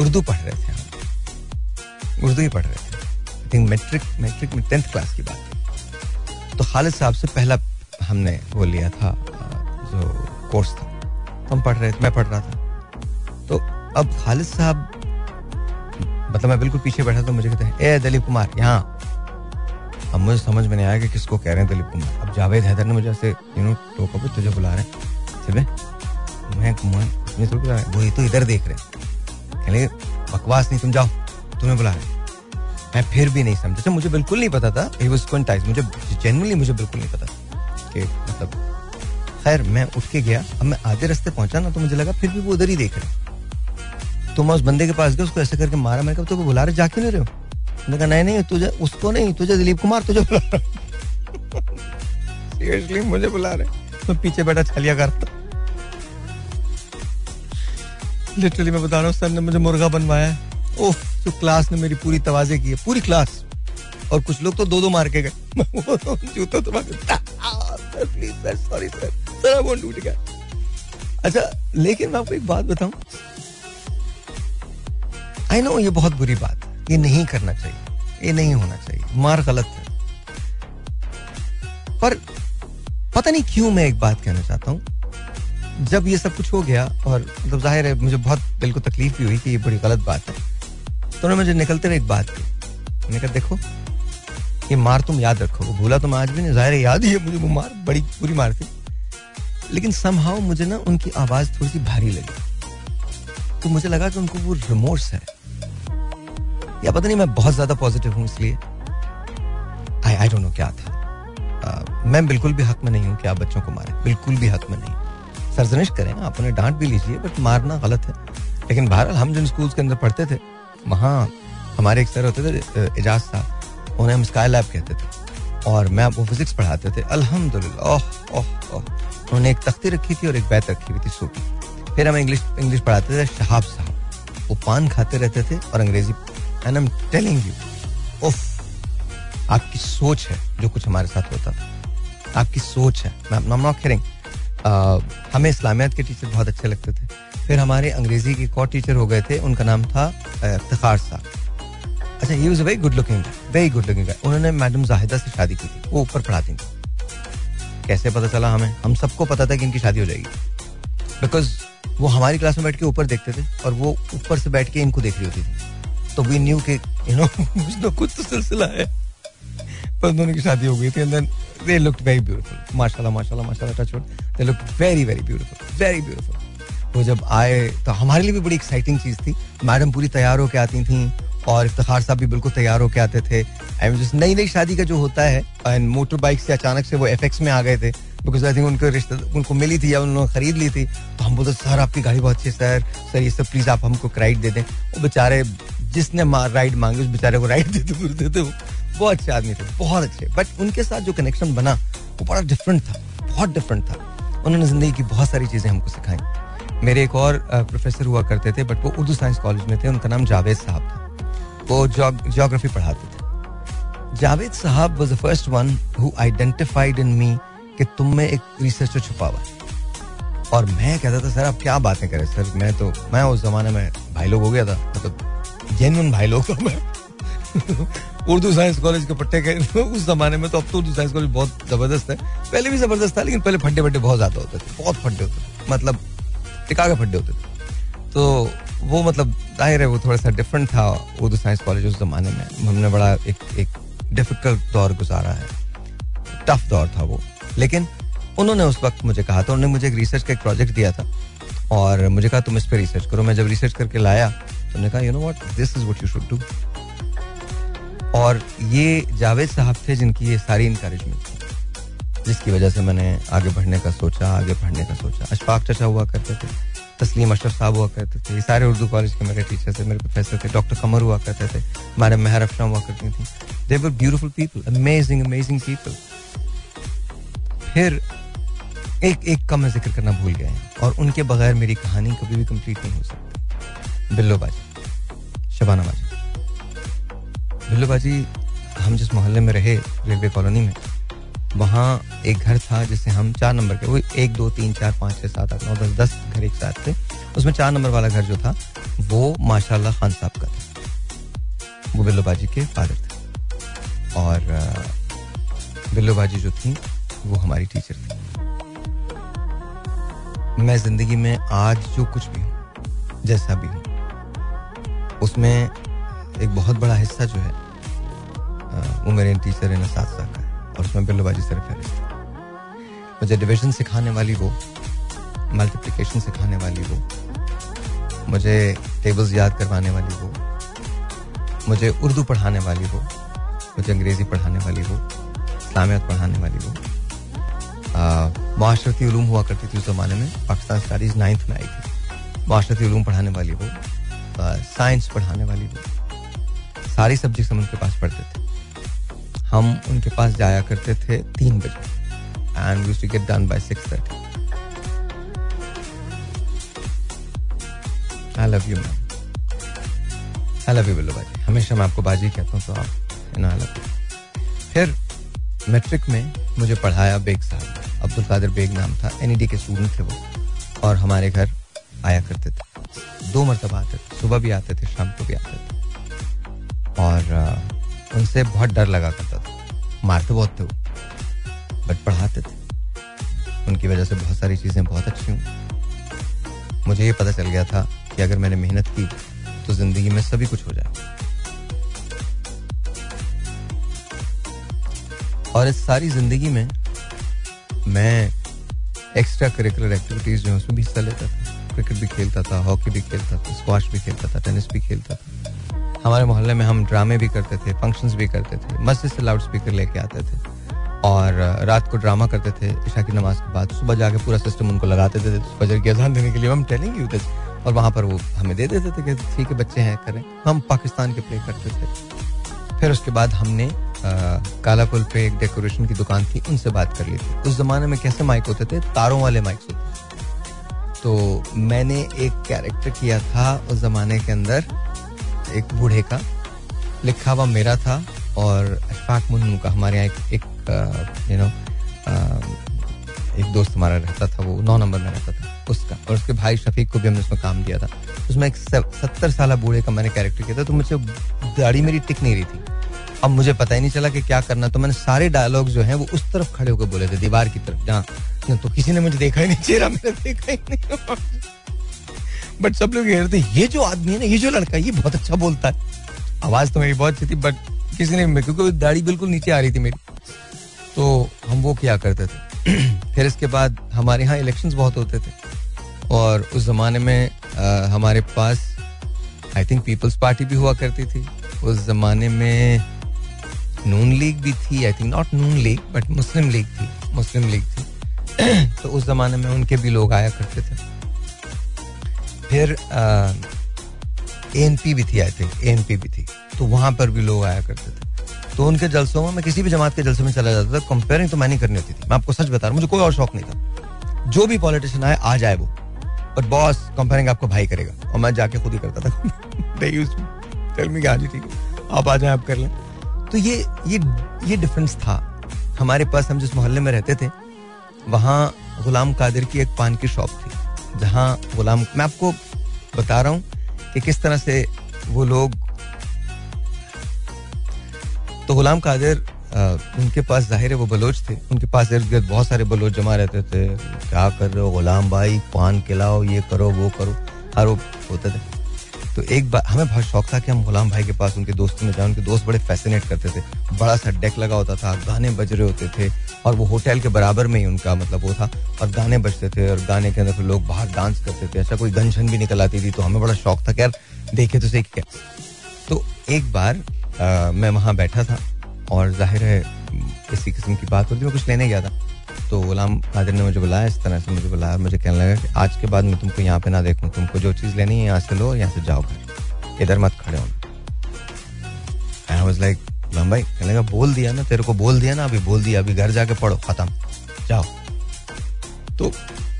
उर्दू पढ़ रहे थे हम। उर्दू ही पढ़ रहे थे। आई थिंक मैट्रिक मैट्रिक में टेंथ क्लास की बात। तो खालिद साहब से पहला हमने वो लिया था, जो कोर्स था। हम पढ़ रहे थे, मैं पढ़ रहा था। तो अब खालिद साहब मतलब मैं बिल्कुल पीछे बैठा तो मुझे कहते हैं ए दलीप कुमार यहाँ। अब मुझे समझ में नहीं आया कि किसको कह रहे हैं दलीप कुमार। अब जावेद हैदर ने मुझे ऐसे यू नो टोका पे तुझे बुला रहे हैं मैं कुमार तुम्हें थोड़ी बुला रहे वो तो इधर देख रहे कहने बकवास नहीं तुम जाओ तुम्हें बुला रहे मैं फिर भी नहीं समझा। अच्छा, मुझे बिल्कुल नहीं पता था ही वाज क्विंटाइज मुझे जेन्युइनली मुझे बिल्कुल नहीं पता कि मतलब खैर मैं उठ के गया अब मैं आधे रास्ते पहुँचा ना तो मुझे लगा फिर भी वो उधर ही देख रहे तो मैं उस बंदे के पास गया उसको ऐसे करके मारा? मैंने कहा तो बुला रहे, जा क्यों नहीं रहे हो? मैंने कहा, नहीं नहीं, तुझे, उसको नहीं, तुझे दिलीप कुमार, तुझे बुला रहा सीरियसली मुझे बुला रहे मैं पीछे बैठा छलिया करता लिटरली मैं बता रहा हूँ, सर ने मुझे मुर्गा बनवाया है। ओफ जो क्लास ने मेरी पूरी तवाजे की है, पूरी क्लास और कुछ लोग तो दो दो मार के गए। जूता तो please sir sorry sir. Sir वो टूट गया। अच्छा लेकिन मैं आपको एक बात बताऊँ आई नो ये बहुत बुरी बात है। ये नहीं करना चाहिए। ये नहीं होना चाहिए। मार गलत है। पर पता नहीं क्यों मैं एक बात कहना चाहता हूँ। जब ये सब कुछ हो गया और मतलब ज़ाहिर है मुझे बहुत दिल को तकलीफ़ भी हुई कि ये बड़ी गलत बात है तो उन्होंने मुझे निकलते हुए एक बात की। मैंने कहा, देखो, ये मार तुम याद रखो। भूला तुम आज भी नहीं। ज़ाहिर याद ही है मुझे। वो मार, बड़ी बुरी मार थी। लेकिन समहाउ मुझे ना उनकी आवाज़ थोड़ी सी भारी लगी। तो मुझे लगा कि उनको वो रिमोर्स है। या पता नहीं मैं बहुत ज़्यादा पॉजिटिव हूँ इसलिए। आई आई डोंट नो क्या था। मैं बिल्कुल भी हक में नहीं हूँ कि आप बच्चों को मारें। बिल्कुल भी हक में नहीं। सरजनिश करें आप उन्हें डांट भी लीजिए, बट मारना गलत है। लेकिन बहरहाल हम जिन स्कूल्स के अंदर पढ़ते थे, वहाँ हमारे एक सर होते थे एजाज साहब। उन्हें हम स्काई लैब कहते थे। और मैं वो फिजिक्स पढ़ाते थे। अल्हम्दुलिल्लाह, ओह ओह ओह। उन्होंने एक तख्ती रखी थी और एक बैत रखी हुई थी सूटी फिर हम इंग्लिश इंग्लिश पढ़ाते थे शहाब साहब। वो पान खाते रहते थे और अंग्रेज़ी एंड एम टेलिंग यू उफ, आपकी सोच है जो कुछ हमारे साथ होता था। आपकी सोच है। नॉट खेरिंग हमें इस्लामियात के टीचर बहुत अच्छे लगते थे। फिर हमारे अंग्रेज़ी के एक और टीचर हो गए थे। उनका नाम था इफ्तार साहब। अच्छा he was very good looking very good looking उन्होंने मैडम जाहिदा से शादी की थी। वो ऊपर पढ़ाती थी कैसे पता चला हमें? हम सबको पता था कि इनकी शादी हो जाएगी। बिकॉज़ वो हमारी क्लास में बैठ के ऊपर देखते थे और वो ऊपर से बैठ के इनको देख रही होती थी। तो वी न्यू के यू नो कुछ ना कुछ तो सिलसिला है। पर दोनों की शादी हो गई थी and then they looked very beautiful माशाल्लाह माशाल्लाह माशाल्लाह touch wood they look very very beautiful very beautiful वो जब आए तो हमारे लिए भी बड़ी एक्साइटिंग चीज़ थी। मैडम पूरी तैयार होकर आती थी, और इफ्तार साहब भी बिल्कुल तैयार होकर आते थे। एंड जिस नई नई शादी का जो होता है एंड मोटर बाइक से अचानक से वो एफ़ में आ गए थे बिकॉज़ आई थिंक उनको रिश्ते, उनको मिली थी या उन्होंने खरीद ली थी तो हम बोलते, सर, आपकी गाड़ी बहुत अच्छी है, सर। सर, ये सब प्लीज़ आप हमको राइड दे दें। वो बेचारे जिसने राइड मांगी, उस बेचारे को राइड देते बोलते थे वो। बहुत अच्छे आदमी थे, बहुत अच्छे। बट उनके साथ जो कनेक्शन बना, वो बड़ा डिफरेंट था, बहुत डिफरेंट था। उन्होंने ज़िंदगी की बहुत सारी चीज़ें हमको सिखाई। मेरे एक और प्रोफेसर हुआ करते थे बट वो उर्दू साइंस कॉलेज में थे, उनका नाम जावेद साहब था। वो जोग्राफी पढ़ाते थे। जावेद साहब was the first one who identified in me कि तुम में एक रिसर्चर छुपा हुआ और मैं कहता था, सर, आप क्या बातें करें? सर, मैं तो मैं उस जमाने में भाई लोग हो गया था मतलब जेन्युन भाई लोग था मैं उर्दू साइंस कॉलेज के पट्टे के उस जमाने में तो अब तो उर्दू साइंस कॉलेज बहुत ज़बरदस्त है पहले भी ज़बरदस्त था लेकिन पहले फड्डे फड्डे बहुत ज़्यादा होते थे बहुत फड्डे होते थे मतलब टिका के फड्डे होते थे तो वो मतलब ज़ाहिर है वो थोड़ा सा डिफरेंट था उर्दू साइंस कॉलेज उस जमाने में हमने बड़ा एक एक डिफ़िकल्ट दौर गुजारा है टफ दौर था वो लेकिन उन्होंने उस वक्त मुझे कहा था उन्होंने मुझे एक रिसर्च का एक प्रोजेक्ट दिया था और मुझे कहा तुम इस पर रिसर्च करो मैं जब रिसर्च करके लाया उन्होंने कहा you know what this is what you should do और ये जावेद साहब थे जिनकी ये सारी इंकरेजमेंट थी, जिसकी वजह से मैंने आगे बढ़ने का सोचा, आगे पढ़ने का सोचा। अशफाक चचा हुआ करते थे, तस्लीम अशरफ साहब हुआ करते थे, ये सारे उर्दू कॉलेज के मेरे टीचर थे, मेरे प्रोफेसर थे डॉक्टर कमर हुआ करते थे, हमारे मेहर अफशा हुआ करती थी। They were beautiful people amazing amazing people फिर एक एक का मैं ज़िक्र करना भूल गया और उनके बगैर मेरी कहानी कभी भी कंप्लीट नहीं हो सकती। बिल्लो बाजी। शबाना बाजी बिल्लू बाजी हम जिस मोहल्ले में रहे, रेलवे कॉलोनी में, वहाँ एक घर था जिसे हम चार नंबर के, वो एक, दो, तीन, चार, पाँच छः सात, आठ, नौ, दस दस घर एक साथ थे। उसमें चार नंबर वाला घर जो था, वो माशाल्लाह खान साहब का था। वो बिल्लू बाजी के फादर थे। और बिल्लू बाजी जो थी, वो हमारी टीचर थी। मैं ज़िंदगी में आज जो कुछ भी हूँ, जैसा भी हूँ उसमें एक बहुत बड़ा हिस्सा जो है वो मेरे टीचर है सात साल का और उसमें बिल्लबाजी सर फहरिस्त मुझे डिविजन सिखाने वाली वो मल्टीप्लिकेशन सिखाने वाली वो, मुझे टेबल्स याद करवाने वाली वो, मुझे उर्दू पढ़ाने वाली वो, मुझे अंग्रेज़ी पढ़ाने वाली वो, इस्लामियत पढ़ाने वाली वो। माशरती हुआ करती थी उस ज़माने में, पाकिस्तान स्टडीज़ नाइन्थ में आई थी। माशरती पढ़ाने वाली वो साइंस पढ़ाने वाली वो सारी सब्जेक्ट हम उनके पास पढ़ते थे। हम उनके पास जाया करते थे तीन बजे। And use to get done by six thirty I love you ma'am I love you Billu बाजी हमेशा मैं आपको बाजी कहता हूँ तो आप आई लव यू फिर मैट्रिक में मुझे पढ़ाया बेग साहब। अब्दुल कादिर बेग नाम था एन के स्टूडेंट थे वो। और हमारे घर आया करते थे। दो मरतबा आते थे। सुबह भी आते थे, शाम को भी आते थे। और उनसे बहुत डर लगा करता था। मारते बहुत थे वो, बट पढ़ाते थे। उनकी वजह से बहुत सारी चीज़ें बहुत अच्छी हुई। मुझे ये पता चल गया था कि अगर मैंने मेहनत की तो ज़िंदगी में सभी कुछ हो जाए। और इस सारी ज़िंदगी में मैं एक्स्ट्रा करिकुलर एक्टिविटीज़ जो है उसमें भी हिस्सा लेता था। क्रिकेट भी खेलता था, हॉकी भी खेलता था स्क्वाश भी खेलता था टेनिस भी खेलता था। हमारे मोहल्ले में हम ड्रामे भी करते थे फ़ंक्शंस भी करते थे, मस्जिद से लाउड स्पीकर लेके आते थे और रात को ड्रामा करते थे ईशा की नमाज़ के बाद। सुबह जाके पूरा सिस्टम उनको लगाते थे फजर की अजान देने के लिए हम टेलिंग यू और वहाँ पर वो हमें दे देते थे कि ठीक है, बच्चे हैं, करें। हम पाकिस्तान के प्ले करते थे। फिर उसके बाद हमने काला पुल पे एक डेकोरेशन की दुकान थी, उनसे बात कर ली थी। उस जमाने में कैसे माइक होते थे? तारों वाले माइक्स होते तो मैंने एक कैरेक्टर किया था उस जमाने के अंदर, एक बूढ़े का। लिखा हुआ मेरा था और अशफाक मुन्नू का। हमारे यहाँ एक यू नो एक दोस्त हमारा रहता था, वो नौ नंबर में रहता था, उसका। और उसके भाई शफीक को भी हमने उसमें काम दिया था। उसमें एक सत्तर साल बूढ़े का मैंने कैरेक्टर किया था तो मुझे दाढ़ी मेरी टिक नहीं रही थी। अब मुझे पता ही नहीं चला कि क्या करना। तो मैंने सारे डायलॉग जो हैं वो उस तरफ़ खड़े होकर बोले थे दीवार की तरफ़ जहाँ तो किसी ने मुझे देखा ही नहीं चेहरा मैंने देखा ही नहीं। बट सब लोग कह रहे थे ये जो आदमी है ना ये जो लड़का ये बहुत अच्छा बोलता है। आवाज़ तो मेरी बहुत अच्छी थी बट किसी ने क्योंकि दाढ़ी बिल्कुल नीचे आ रही थी मेरी तो हम वो क्या करते थे। फिर इसके बाद हमारे यहाँ इलेक्शन बहुत होते थे और उस जमाने में आ, हमारे पास आई थिंक पीपल्स पार्टी भी हुआ करती थी। उस जमाने में नून लीग भी थी I think not Noon League but Muslim League थी, मुस्लिम लीग थी। तो उस जमाने में उनके भी लोग आया करते थे। फिर ए एन पी भी थी I think A N P भी थी। तो वहाँ पर भी लोग आया करते थे। तो उनके जलसों में, मैं किसी भी जमात के जलसे में चला जाता था कंपेयरिंग तो मैं नहीं करनी होती थी। मैं आपको सच बता रहा हूँ, मुझे कोई और शौक नहीं था। जो भी पॉलिटिशियन आए, आ जाए वो। और बॉस कंपेयरिंग आपको भाई करेगा। और मैं जाके खुद ही करता था। टेल मी हाँ जी, ठीक है। आप आ जाए, आप कर लें। तो ये ये ये डिफरेंस था। हमारे पास हम जिस मोहल्ले में रहते थे, वहाँ गुलाम कादिर की एक पान की शॉप थी, जहाँ गुलाम, मैं आपको बता रहा हूँ कि किस तरह से वो लोग तो गुलाम कादिर उनके पास ज़ाहिर है वो बलोच थे। उनके पास इर्द गिर्द बहुत सारे बलोच जमा रहते थे। क्या कर रहे हो गुलाम भाई? पान खिलाओ, ये करो, वो करो। हर वो होते थे। तो एक बार हमें बहुत शौक था कि हम गुलाम भाई के पास उनके दोस्तों में जाए उनके दोस्त बड़े फैसिनेट करते थे। बड़ा सा डेक लगा होता था गाने बज रहे होते थे और वो होटल के बराबर में ही उनका मतलब वो था और गाने बजते थे और गाने के अंदर फिर लोग बाहर डांस करते थे ऐसा कोई गन छन भी निकल आती थी तो हमें बड़ा शौक था कि यार देखे तो सही क्या। तो एक बार आ, मैं वहाँ बैठा था और ज़ाहिर है किसी किस्म की बात होती मैं कुछ लेने गया था। तो गुलाम कादिर ने मुझे बुलाया, इस तरह से मुझे बुलाया, मुझे कहने लगा कि आज के बाद मैं तुमको यहाँ पे ना देखूँ, तुमको जो चीज़ लेनी है यहाँ से लो यहाँ से जाओ घर। इधर मत खड़े होना। लाइक गुलाम भाई, कहने लगा, बोल दिया ना, तेरे को बोल दिया ना, अभी बोल दिया, अभी घर जाके पढ़ो, खत्म, जाओ। तो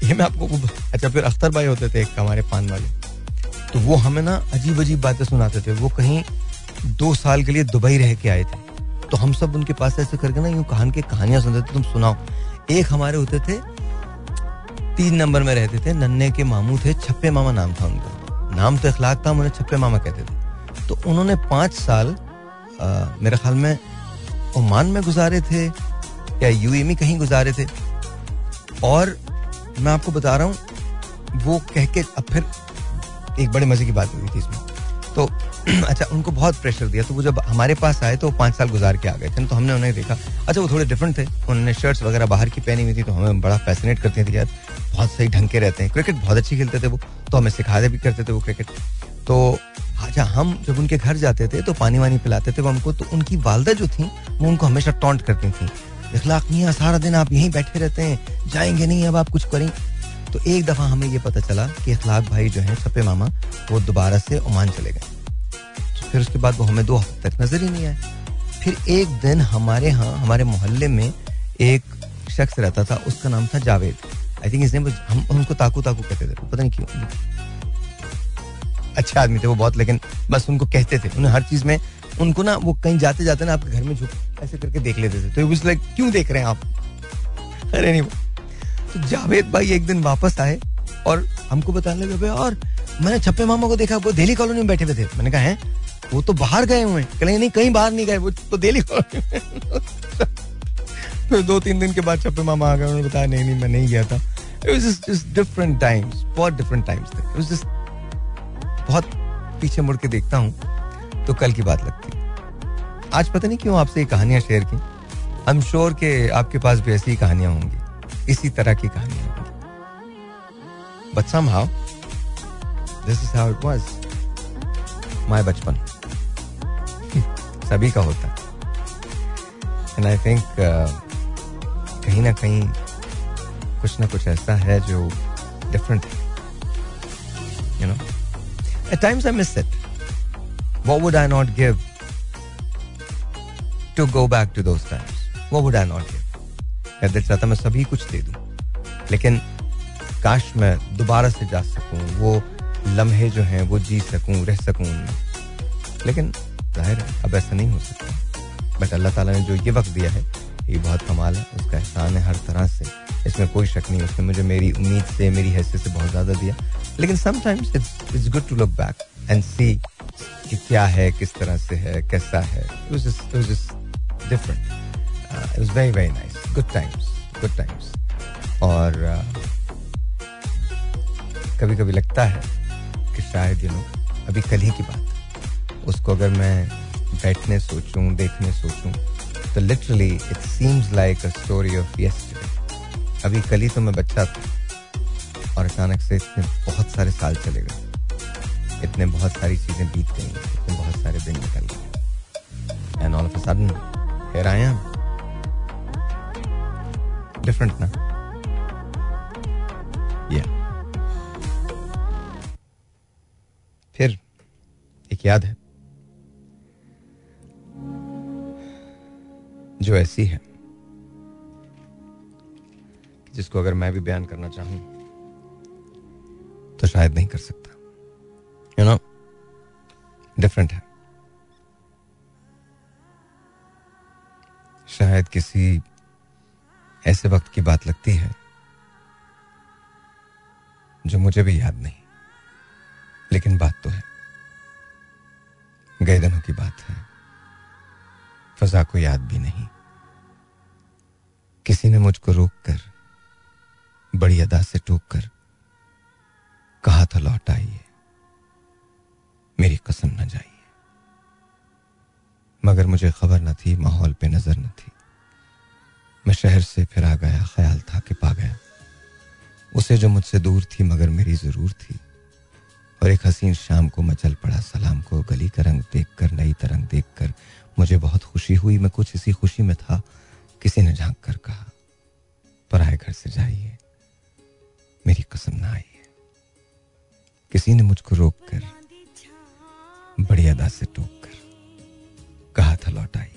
ये मैं आपको अच्छा फिर अख्तर भाई होते थे, एक हमारे पान वाले। तो वो हमें ना अजीब अजीब बातें सुनाते थे, वो कहीं दो साल के लिए दुबई रह के आए थे। तो हम सब उनके पास ऐसे करके ना यूँ कहान के कहानियाँ सुनते थे, तुम सुनाओ। एक हमारे होते थे तीन नंबर में रहते थे नन्ने के मामू थे छप्पे मामा नाम था उनका। नाम तो इखलाक था उन्हें छप्पे मामा कहते थे। तो उन्होंने पाँच साल आ, मेरे ख्याल में ओमान में गुजारे थे या यूए में कहीं गुजारे थे। और मैं आपको बता रहा हूँ वो कह के अब फिर एक बड़े मज़े की बात हुई थी इसमें। तो अच्छा उनको बहुत प्रेशर दिया। तो वो जब हमारे पास आए तो पाँच साल गुजार के आ गए थे। तो हमने उन्हें देखा। अच्छा वो थोड़े डिफरेंट थे। उन्होंने शर्ट्स वगैरह बाहर की पहनी हुई थी तो हमें बड़ा फैसिनेट करते थे यार, बहुत सही ढंग के रहते हैं। क्रिकेट बहुत अच्छी खेलते थे वो। तो हमें सिखाते भी करते थे वो क्रिकेट तो अच्छा हम जब उनके घर जाते थे तो पानी वानी पिलाते थे वो हमको। तो उनकी वालदा जो थी, वो उनको हमेशा टॉन्ट करती थी। इखलाक है सारा दिन आप यहीं बैठे रहते हैं। जाएँगे नहीं, अब आप कुछ करें। तो एक दफ़ा हमें ये पता चला कि इखलाक भाई जो है छपे मामा, वो दोबारा से ओमान चले गए। तो फिर उसके बाद वो हमें दो हफ़्ते तक नज़र ही नहीं आए। फिर एक दिन हमारे यहाँ, हमारे मोहल्ले में एक शख्स रहता था, उसका नाम था जावेद। आई थिंक इसने हम उनको ताकू ताकू कहते थे, पता नहीं क्यों। अच्छे आदमी थे वो बहुत, लेकिन बस उनको कहते थे। उन्हें हर चीज़ में, उनको ना, वो कहीं जाते जाते ना आपके घर में झुक, ऐसे करके देख लेते थे। तो लाइक क्यों देख रहे हैं आप? अरे नहीं जावेद भाई एक दिन वापस आए और हमको बताने लगे और मैंने छप्पे मामा को देखा, वो दिल्ली कॉलोनी में बैठे हुए थे। मैंने कहा, है? वो तो बाहर गए हुए हैं। नहीं, कहीं बाहर नहीं गए, वो तो दिल्ली फिर दो तीन दिन के बाद छप्पे मामा आ गए, उन्होंने बताया, नहीं नहीं, मैं नहीं गया था। डिफरेंट टाइम्स बहुत डिफरेंट टाइम्स बहुत पीछे मुड़ के देखता हूँ तो कल की बात लगती है। आज पता नहीं क्यों आपसे ये कहानियाँ शेयर की। आई एम श्योर के आपके पास भी ऐसी कहानियाँ होंगी। इसी तरह की कहानी होंगी but somehow this is how it was my बचपन। सभी का होता। है एंड आई थिंक कहीं ना कहीं कुछ ना कुछ ऐसा है जो डिफरेंट है। You know at times I miss it what would I not give to go back to those times? What would I not give? मैं दिल चाहता मैं सभी कुछ दे दूँ। लेकिन काश मैं दोबारा से जा सकूँ, वो लम्हे जो हैं, वो जी सकूँ, रह सकूँ उनमें। लेकिन ज़ाहिर है, अब ऐसा नहीं हो सकता। बट अल्लाह ताला ने जो ये वक्त दिया है, ये बहुत कमाल है, उसका एहसान है हर तरह से। इसमें कोई शक नहीं, उसने मुझे मेरी उम्मीद से, मेरी हैसियत से बहुत ज़्यादा दिया। लेकिन sometimes it's it's good to look back and see कि क्या है, किस तरह से है, कैसा है। Different it was very very nice good times good times और uh, कभी कभी लगता है कि शायद यू नो अभी कल ही की बात उसको अगर मैं बैठने सोचूं देखने सोचूं तो literally it seems like a story of yesterday अभी कल ही तो मैं बच्चा था और अचानक से इतने बहुत सारे साल चले गए। इतने बहुत सारी चीज़ें बीत गई इतने बहुत सारे दिन निकल गए। And all of a sudden here I different ना या फिर एक याद है। जो ऐसी है, जिसको अगर मैं भी बयान करना चाहूँ तो शायद नहीं कर सकता। यू नो डिफरेंट है। शायद किसी ऐसे वक्त की बात लगती है जो मुझे भी याद नहीं। लेकिन बात तो है। गए दिनों की बात है। फजा को याद भी नहीं। किसी ने मुझको रोक कर बड़ी अदा से टोक कर कहा था, लौट आइए। मेरी कसम न जाइए। मगर मुझे खबर न थी, माहौल पे नज़र न थी। मैं शहर से फिर आ गया, ख्याल था कि पा गया। उसे जो मुझसे दूर थी, मगर मेरी ज़रूर थी। और एक हसीन शाम को मैं चल पड़ा, सलाम को गली का रंग देख कर नई तरंग देख कर मुझे बहुत खुशी हुई। मैं कुछ इसी खुशी में था, किसी ने झाँक कर कहा पर आए घर से जाइए, मेरी कसम ना आई है किसी ने मुझको रोक कर बड़ी अदा से टोक कर कहा था, लौट आई